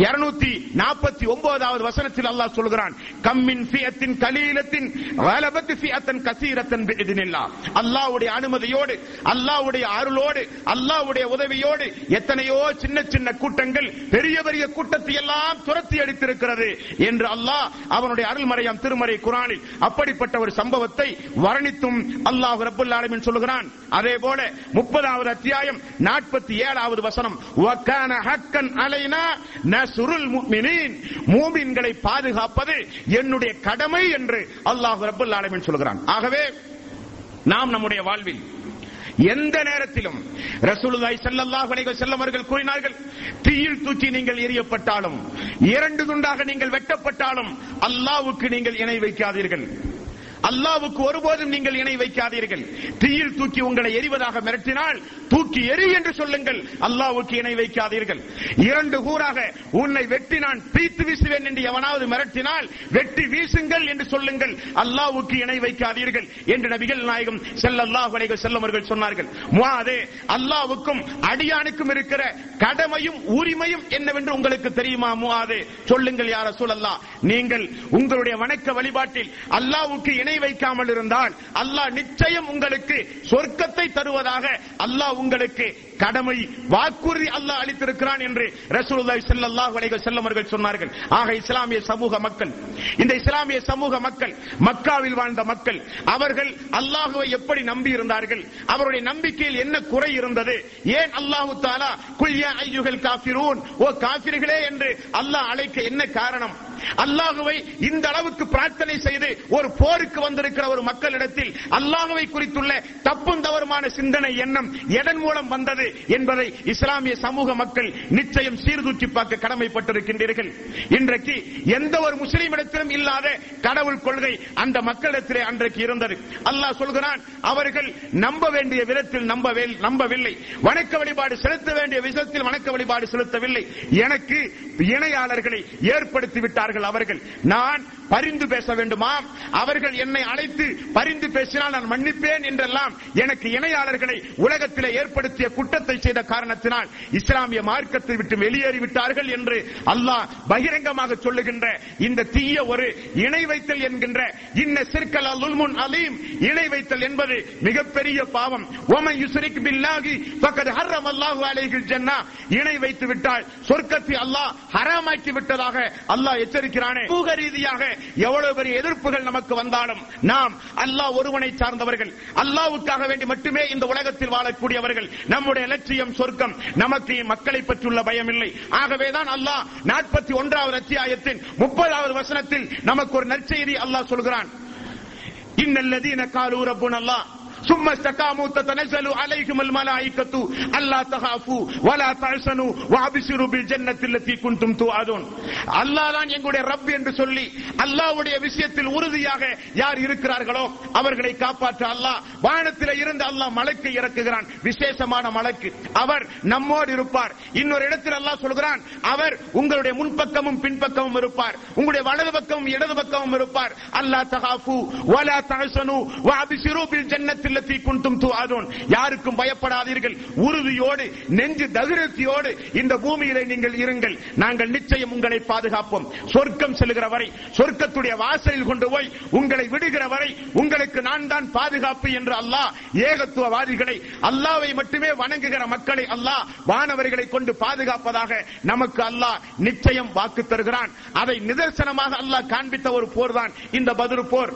இருநூத்தி நாற்பத்தி ஒன்பதாவது வசனத்தில் அல்லாஹ் சொல்கிறான். கம்மின் சியத்தின் கலீலத்தின் வலபத்து சியத்தன் கசீரத்தன் பிஇذنில்லா அல்லாஹ்வுடைய அனுமதியோடு அல்லாவுடைய அருளோடு அல்லாவுடைய உதவியோடு எத்தனையோ சின்ன சின்ன கூட்டங்கள் பெரிய பெரிய கூட்டத்தை எல்லாம் துரத்தி அடித்திருக்கிறது என்று அல்லாஹ் அவனுடைய அருள்மறையாம் திருமறை குரானில் அப்படிப்பட்ட ஒரு சம்பவத்தை வர்ணித்தும் அல்லாஹ் ரப்பல் சொல்லுகிறான். அதே போல முப்பதாவது அத்தியாயம் நாற்பத்தி ஏழாவது வசனம். அலைனா நஸ்ருல் மூமின்களை பாதுகாப்பது என்னுடைய கடமை என்று அல்லாஹ் ரபுல் ஆலமின் சொல்கிறான் ஆகவே நாம் நம்முடைய வாழ்வில் எந்த நேரத்திலும் ரசூலுல்லாஹி ஸல்லல்லாஹு அலைஹி வஸல்லம் அவர்கள் கூறினார்கள் தீயில் தூக்கி நீங்கள் எரியப்பட்டாலும் இரண்டு துண்டாக நீங்கள் வெட்டப்பட்டாலும் அல்லாஹ்வுக்கு நீங்கள் இணை வைக்காதீர்கள். அல்லாவுக்கு ஒருபோதும் நீங்கள் இணை வைக்காதீர்கள். தீயில் தூக்கி உங்களை எரிவதாக மிரட்டினால் தூக்கி எரி என்று சொல்லுங்கள். அல்லாவுக்கு இணை வைக்காதீர்கள். இரண்டு கூறாக உன்னை வெட்டி நான் பீத்து வீசுவேன் என்று எவனாவது மிரட்டினால் வெட்டி வீசுங்கள் என்று சொல்லுங்கள். அல்லாவுக்கு இணை வைக்காதீர்கள் என்று நபிகள் நாயகம் செல்லல்லாஹ் அலைஹி வஸல்லம் சொன்னார்கள். முவாது அல்லாவுக்கும் அடியானுக்கும் இருக்கிற கடமையும் உரிமையும் என்னவென்று உங்களுக்கு தெரியுமா முவாது? சொல்லுங்கள் யார சூழல்லா நீங்கள் உங்களுடைய வணக்க வழிபாட்டில் அல்லாவுக்கு இணை வைக்காமல் இருந்தால் அல்லாஹ் நிச்சயம் உங்களுக்கு சொர்க்கத்தை தருவதாக அல்லாஹ் உங்களுக்கு கடமை வாக்குறுதி அல்லாஹ் அளித்திருக்கிறான் என்று ரசூலுல்லாஹி ஸல்லல்லாஹு அலைஹி வஸல்லம் அவர்கள் சொன்னார்கள். ஆக இஸ்லாமிய சமூக மக்கள் இந்த இஸ்லாமிய சமூக மக்கள் மக்காவில் வாழ்ந்த மக்கள் அவர்கள் அல்லாஹுவை எப்படி நம்பி இருந்தார்கள் அவருடைய நம்பிக்கையில் என்ன குறை இருந்தது ஏன் அல்லாஹு தாலா குல்யா ஐயுகள் காஃபிரூன் ஓ காஃபிர்களே என்று அல்லாஹ் அழைக்க என்ன காரணம் அல்லாஹுவை இந்த அளவுக்கு பிரார்த்தனை செய்து ஒரு போருக்கு வந்திருக்கிற ஒரு மக்களிடத்தில் அல்லாஹுவை குறித்துள்ள தப்பும் தவறுமான சிந்தனை எண்ணம் எதன் மூலம் வந்தது என்பதை இஸ்லாமிய சமூக மக்கள் நிச்சயம் சீர்தூக்கி பார்க்க கடமைப்பட்டிருக்கின்றீர்கள். இன்றைக்கு எந்த ஒரு முஸ்லீமிடத்திலும் இல்லாத கடவுள் கொள்கை அந்த மக்களிடத்திலே அன்றைக்கு இருந்தது. அல்லாஹ் சொல்கிறான் அவர்கள் நம்ப வேண்டிய விதத்தில் நம்பவில்லை. வணக்க வழிபாடு செலுத்த வேண்டிய விதத்தில் வணக்க வழிபாடு செலுத்தவில்லை. எனக்கு இணையாளர்களை ஏற்படுத்தி விட்டார்கள் அவர்கள் நான் பரிந்து பேச வேண்டுமா? அவர்கள் என்னை அழைத்து பரிந்து பேசினால் நான் மன்னிப்பேன் என்றெல்லாம் எனக்கு இணையாளர்களை உலகத்திலே ஏற்படுத்திய குற்றத்தை செய்த காரணத்தினால் இஸ்லாமிய மார்க்கத்தை விட்டு வெளியேறி விட்டார்கள் என்று அல்லாஹ் பகிரங்கமாக சொல்லுகின்ற இந்த தீய ஒரு இணை வைத்தல் என்கின்ற இன்ன சிற்கல் அலுல்முன் அலீம் இணை வைத்தல் என்பது மிகப்பெரிய பாவம். ஓமன் யுசரிக் பில்லாகி ஃபக்கத் ஹர்ரம் அல்லாஹு அலைகள் ஜன்னா. இணை வைத்து விட்டால் சொர்க்கத்தை அல்லாஹ் ஹராமாக்கி விட்டதாக அல்லாஹ் எச்சரிக்கிறானே. சமூக ரீதியாக எவ்வளவு பெரிய எதிர்ப்புகள் நமக்கு வந்தாலும் நாம் அல்லாஹ் ஒருவனை சார்ந்தவர்கள். அல்லாவுக்காக வேண்டி மட்டுமே இந்த உலகத்தில் வாழக்கூடியவர்கள். நம்முடைய லட்சியம் சொர்க்கம். நமக்கு மக்களை பற்றியுள்ள பயம் இல்லை ஆகவேதான் அல்லாஹ் நாற்பத்தி ஒன்றாவது அத்தியாயத்தின் முப்பதாவது வசனத்தில் நமக்கு ஒரு நற்செய்தி அல்லாஹ் சொல்கிறான். இன்னல்லதீன காலு ரப்புன அல்லாஹ் ثم استقاموا تتنزل عليهم الملائكة ألا تخافوا ولا تحزنوا وابشروا بالجنة التي كنتم توعدون அல்லாஹ் தான் எங்களுடைய ரப் என்று சொல்லி அல்லாஹ்வுடைய விஷயத்தில் உறுதியாக யார் இருக்கிறார்களோ அவர்களை காப்பாற்ற அல்லாஹ் வானத்தில் இருந்து அல்லாஹ் மலைக்கு இறக்குகிறான் விசேஷமான மலைக்கு அவர் நம்மோடு இருப்பார் இன்னொரு இடத்தில் அல்லாஹ் சொல்கிறான் அவர் உங்களுடைய முன்பக்கமும் பின்பக்கமும் இருப்பார் உங்களுடைய வலது பக்கமும் இடது பக்கமும் இருப்பார் அல்லாஹ் தகாஃபு வலா தஹசனு வஅபிஷிரு பில் ஜன்னத்தில் லத்தி குண்டும் துவாதோன் யாருக்கும் பயப்படாதீர்கள். உறுதியோடு நெஞ்சு தகிரத்தியோடு இந்த பூமியிலே நீங்கள் இருங்கள். நாங்கள் நிச்சயம் உங்களை பாதுகாப்போம். சொர்க்கம் செல்கிற வரை சொர்க்கத்துடைய வாசலில் கொண்டு போய் உங்களை விடுகிற வரை உங்களுக்கு நான் தான் பாதுகாப்பு என்று அல்லாஹ் ஏகத்துவவாதிகளை அல்லாவை மட்டுமே வணங்குகிற மக்களை அல்லாஹ் வானவர்களை கொண்டு பாதுகாப்பதாக நமக்கு அல்லாஹ் நிச்சயம் வாக்கு தருகிறான். அதை நிதர்சனமாக அல்லாஹ் காண்பித்த ஒரு போர் தான் இந்த பதில் போர்.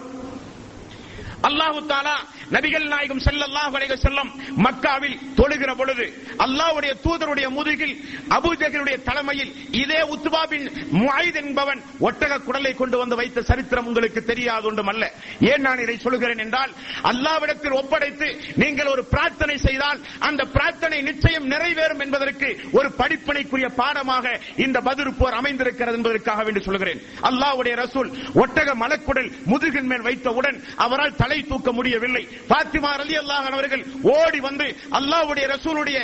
அல்லாஹு தாலா நபிகள் நாயகம் ஸல்லல்லாஹு அலைஹி செல்லம் மக்காவில் தொழுகிற பொழுது அல்லாஹ்வுடைய தூதருடைய முதுகில் அபூஜஹலுடைய தலைமையில் இதே உத்துபாபின் பின் என்பவன் ஒட்டக குடலை கொண்டு வந்து வைத்த சரித்திரம் உங்களுக்கு தெரியாது ஒன்றும் அல்ல ஏன் நான் இதை சொல்கிறேன் என்றால் அல்லாவிடத்தில் ஒப்படைத்து நீங்கள் ஒரு பிரார்த்தனை செய்தால் அந்த பிரார்த்தனை நிச்சயம் நிறைவேறும் என்பதற்கு ஒரு படிப்பனைக்குரிய பாடமாக இந்த பதில் போர் அமைந்திருக்கிறது என்பதற்காக வேண்டி சொல்கிறேன். அல்லாஹ்வுடைய ரசூல் ஒட்டக மலக்குடல் முதுகின் மேல் வைத்தவுடன் அவரால் தலை தூக்க முடியவில்லை. பாத்திமா அலி அல்லாஹன் அவர்கள் ஓடி வந்து அல்லாவுடைய ரசூலுடைய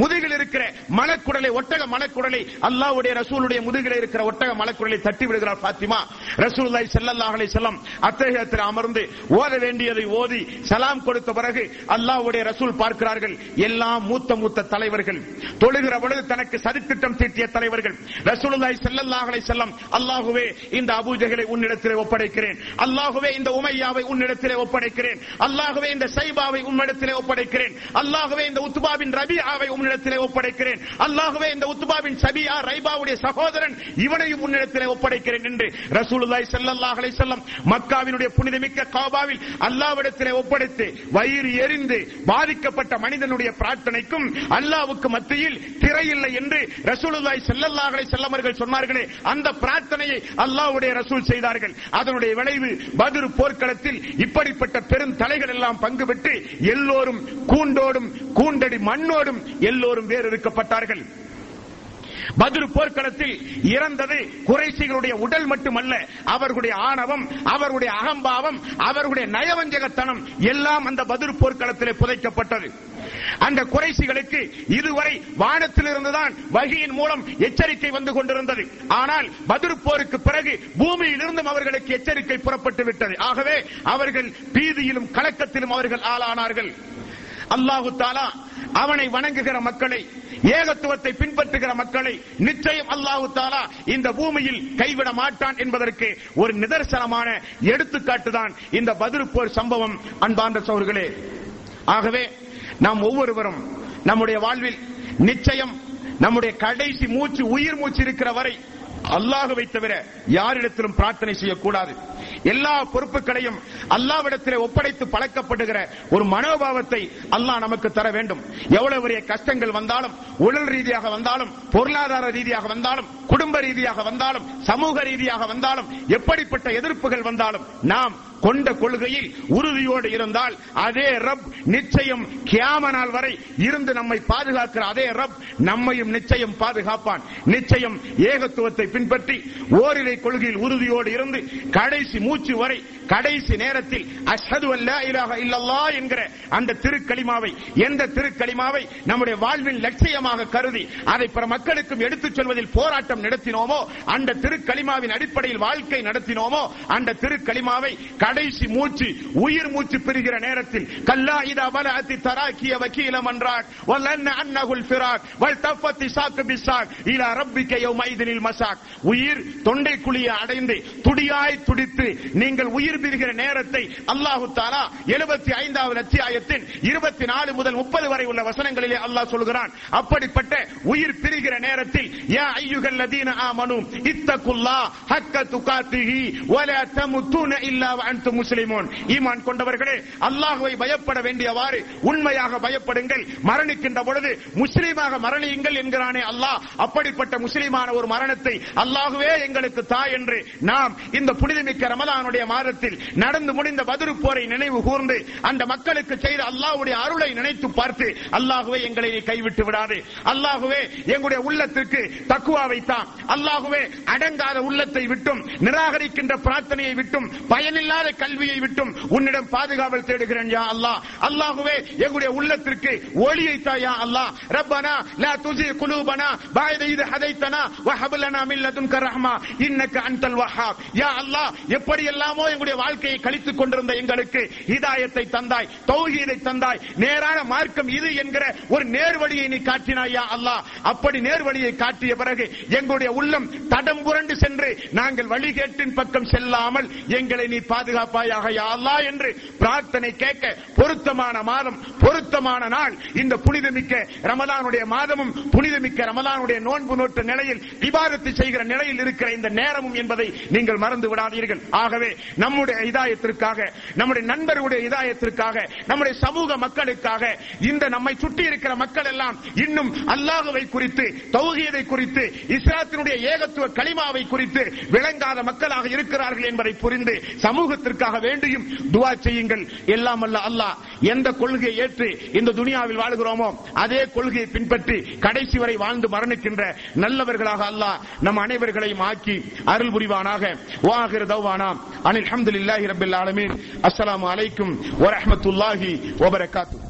முதுகில் இருக்கிற மலக்குடலை ஒட்டக மலக்குடலை அல்லாவுடைய ரசூலுடைய முதுகில் இருக்கிற ஒட்டக மலக்குடலை தட்டி விடுகிறார் பாத்திமா. ரசூலுல்லாஹி செல்லல்லாஹ் அலைஹி செல்லம் அத்தஹியத்தில் அமர்ந்து ஓத வேண்டியதை ஓதி சலாம் கொடுத்த பிறகு அல்லாவுடைய ரசூல் பார்க்கிறார்கள் எல்லாம் மூத்த மூத்த தலைவர்கள் தொழுகிற பொழுது தனக்கு சதித்திட்டம் தீட்டிய தலைவர்கள் ரசூலுல்லாய் செல்லல்லாஹ் அலைஹி செல்லம் அல்லாஹுவே இந்த அபூஜஹலை உன்னிடத்தில் ஒப்படைக்கிறேன் அல்லாஹுவே இந்த உமையாவை உன்னிடத்தில் உம்மிடத்திலே ஒப்படைக்கிறேன். அல்லாகவே இந்த சைபாவை உம்மிடத்திலே ஒப்படைக்கிறேன். அல்லாகவே இந்த உத்துபாவின் ரபியாவை உன்னிடத்திலே ஒப்படைக்கிறேன். அல்லாகவே இந்த உத்துபாவின் சபியா ரைபாவுடைய சகோதரன் இவனையும் உன்னிடத்திலே ஒப்படைக்கிறேன் என்று ரசூலுல்லாய் செல்லல்லாஹ் அலைஹி வஸல்லம் மக்காவினுடைய புனிதமிக்க காபாவில் அல்லாவிடத்திலே ஒப்படைத்து வயிறு எரிந்து பாதிக்கப்பட்ட மனிதனுடைய பிரார்த்தனைக்கும் அல்லாவுக்கு மத்தியில் திரையில்லை என்று ரசூலுல்லாய் செல்லல்லாஹ் அலைஹி வஸல்லம் சொன்னார்களே. அந்த பிரார்த்தனையை அல்லாவுடைய ரசூல் செய்தார்கள். அதனுடைய விளைவு பத்ர் போர்க்களத்தில் இப்ப இப்படிப்பட்ட பெரும் தலைகள் எல்லாம் பங்கு பெற்று எல்லோரும் கூண்டோடும் கூண்டடி மண்ணோடும் எல்லோரும் வேறு இருக்கப்பட்டார்கள் பதில் போர்க்களத்தில் இறந்தது குறைசிகளுடைய உடல் மட்டுமல்ல அவர்களுடைய ஆணவம் அவர்களுடைய அகம்பாவம் அவர்களுடைய நயவஞ்சகத்தனம் எல்லாம் அந்த பதில் போர்க்களத்திலே புதைக்கப்பட்டது. அந்த குறைசிகளுக்கு இதுவரை வானத்திலிருந்துதான் வகையின் மூலம் எச்சரிக்கை வந்து கொண்டிருந்தது. ஆனால் பதில் போருக்கு பிறகு பூமியிலிருந்தும் அவர்களுக்கு எச்சரிக்கை புறப்பட்டு விட்டது. ஆகவே அவர்கள் பீதியிலும் கலக்கத்திலும் அவர்கள் ஆளானார்கள். அல்லாஹு தாலா அவனை வணங்குகிற மக்களை ஏகத்துவத்தை பின்பற்றுகிற மக்களை நிச்சயம் அல்லாஹு தாலா இந்த பூமியில் கைவிட மாட்டான் என்பதற்கு ஒரு நிதர்சனமான எடுத்துக்காட்டு தான் இந்த பதில் போர் சம்பவம். அன்பார்ந்த சோர்களே ஆகவே நாம் ஒவ்வொருவரும் நம்முடைய வாழ்வில் நிச்சயம் நம்முடைய கடைசி மூச்சு உயிர் மூச்சு இருக்கிற வரை அல்லாஹுவை தவிர யாரிடத்திலும் பிரார்த்தனை செய்யக்கூடாது. எல்லா பொறுப்புகளையும் அல்லாவிடத்திலே ஒப்படைத்து பழக்கப்படுகிற ஒரு மனோபாவத்தை அல்லாஹ் நமக்கு தர வேண்டும். எவ்வளவு பெரிய கஷ்டங்கள் வந்தாலும் உடல் ரீதியாக வந்தாலும் பொருளாதார ரீதியாக வந்தாலும் குடும்ப ரீதியாக வந்தாலும் சமூக ரீதியாக வந்தாலும் எப்படிப்பட்ட எதிர்ப்புகள் வந்தாலும் நாம் கொண்ட கொள்கையில் உறுதியோடு இருந்தால் அதே ரப் நிச்சயம் கியாம நாள் வரை இருந்து நம்மை பாதுகாக்கிற அதே ரப் நம்மையும் நிச்சயம் பாதுகாப்பான். நிச்சயம் ஏகத்துவத்தை பின்பற்றி ஓரிரை கொள்கையில் உறுதியோடு இருந்து கடைசி மூச்சு வரை கடைசி நேரத்தில் அஷது அல்லா இலாஹ இல்லல்லாஹ் என்கிற அந்த திருக்களிமாவை எந்த திருக்களிமாவை நம்முடைய வாழ்வின் லட்சியமாக கருதி அதை பிற மக்களுக்கும் எடுத்துச் செல்வதில் போராட்டம் நடத்தினோமோ அந்த திருக்களிமாவின் அடிப்படையில் வாழ்க்கை நடத்தினோமோ அந்த திருக்களிமாவை கடைசி மூச்சு உயிர் மூச்சு பெறுகிற நேரத்தில் கல்லா இதா பலஅத்தி தராக்கிய வக்கீலம் என்றார். வல்லன்ன அன்னகுல் ஃபிராக் வல் தஃபத்தி சாக்கு பிசாக் இலா ரப்பிக்க யௌமைதினில் மசாக். உயிர் தொண்டை குழியை அடைந்து துடியாய் துடித்து நீங்கள் உயிர் பெறுகிற நேரத்தை அல்லாஹு தாலா எழுபத்தி ஐந்தாவது அத்தியாயத்தின் இருபத்தி நாலு முதல் முப்பது வரை உள்ள வசனங்களிலே அல்லாஹ் சொல்கிறான். அப்படிப்பட்ட உயிர் பிரிகிற நேரத்தில் யா ஐயுகல் லதீன ஆமனு இத்தகுல்லா ஹக்க துகாத்திஹி வலா தமுத்துன இல்லா வஅன்தும் முஸ்லிமோன் ஈமான் கொண்டவர்களே அல்லாஹுவை பயப்பட வேண்டியவாறு உண்மையாக பயப்படுங்கள். மரணிக்கின்ற பொழுது முஸ்லீமாக மரணியுங்கள் என்கிறானே அல்லாஹ். அப்படிப்பட்ட முஸ்லீமான ஒரு மரணத்தை அல்லாஹுவே எங்களுக்கு தா என்று நாம் இந்த புனிதமிக்க ரமதானுடைய மாதத்தில் நடந்து முடிந்த பதிரு போரை நினைவு கூர்ந்து அந்த மக்களுக்கு செய்த அல்லாஹுடைய அருளை நினைத்து பார்த்து அல்லாஹுவே எங்களை கைவிட்டு விடாது. அல்லாஹுவே எங்களுடைய உள்ளத்திற்கு தக்குவா வைத்தான். அல்லாஹுவே அடங்காத உள்ளத்தை விட்டும் நிராகரிக்கின்ற பிரார்த்தனையை விட்டும் பயனில்லாத கல்வியை விட்டும் உன்னிடம் பாதுகாவல் தேடுகிறேன் யா அல்லாஹ். அல்லாஹுவே எங்களுடைய உள்ளத்திற்கு ஒளியை தாயா அல்லாஹ். ரப்பனா லா துசி குலூபனா பாயத இது ஹதைத்தனா வஹப் லனா மின் லதுன்க ரஹ்மா. இன்னக அன்தல் வஹாப். யா அல்லாஹ் எப்படி எல்லாமோ எங்களுடைய வாழ்க்கையை கழித்துக் கொண்டிருந்த எங்களுக்கு ஹிதாயத்தை தந்தாய் தௌஹீதை தந்தாய். நேரான மார்க்கம் இது என்கிற ஒரு நேர்வழியை நீ காட்டினாய் யா அல்லாஹ். அப்படி நேர்வழியை காட்டிய பிறகு எங்களுடைய உள்ளம் தடம் புரண்டு சென்று நாங்கள் வழிகேட்டின் பக்கம் செல்லாமல் எங்களை நீ பாதுகா பாதுகாப்பாயாக யா என்று பிரார்த்தனை கேட்க பொருத்தமான மாதம் பொருத்தமான நாள். இந்த புனிதமிக்க ரமதானுடைய மாதமும் புனிதமிக்க ரமதானுடைய நோன்பு நோட்டு நிலையில் விவாதத்தை செய்கிற நிலையில் இருக்கிற இந்த நேரமும் என்பதை நீங்கள் மறந்து விடாதீர்கள். ஆகவே நம்முடைய இதாயத்திற்காக நம்முடைய நண்பர்களுடைய இதாயத்திற்காக நம்முடைய சமூக மக்களுக்காக இந்த நம்மை சுற்றி இருக்கிற மக்கள் எல்லாம் இன்னும் அல்லாஹுவை குறித்து தௌகியதை குறித்து இஸ்லாத்தினுடைய ஏகத்துவ களிமாவை குறித்து விளங்காத மக்களாக இருக்கிறார்கள் என்பதை புரிந்து சமூகத்தில் சமூகத்திற்காக வேண்டியும் துவா செய்யுங்கள். எல்லாம் அல்ல அல்லாஹ். எந்த கொள்கையை ஏற்று இந்த துனியாவில் வாழ்கிறோமோ அதே கொள்கையை பின்பற்றி கடைசி வரை வாழ்ந்து மரணிக்கின்ற நல்லவர்களாக அல்லாஹ் நம் அனைவர்களையும் ஆக்கி அருள் புரிவானாக. வாஹிர் தௌவானா. அனில் அஹமதுல்லாஹி ரபில் ஆலமீன். அஸ்லாம் அலைக்கும் வரஹ்மத்துல்லாஹி வபரகாத்து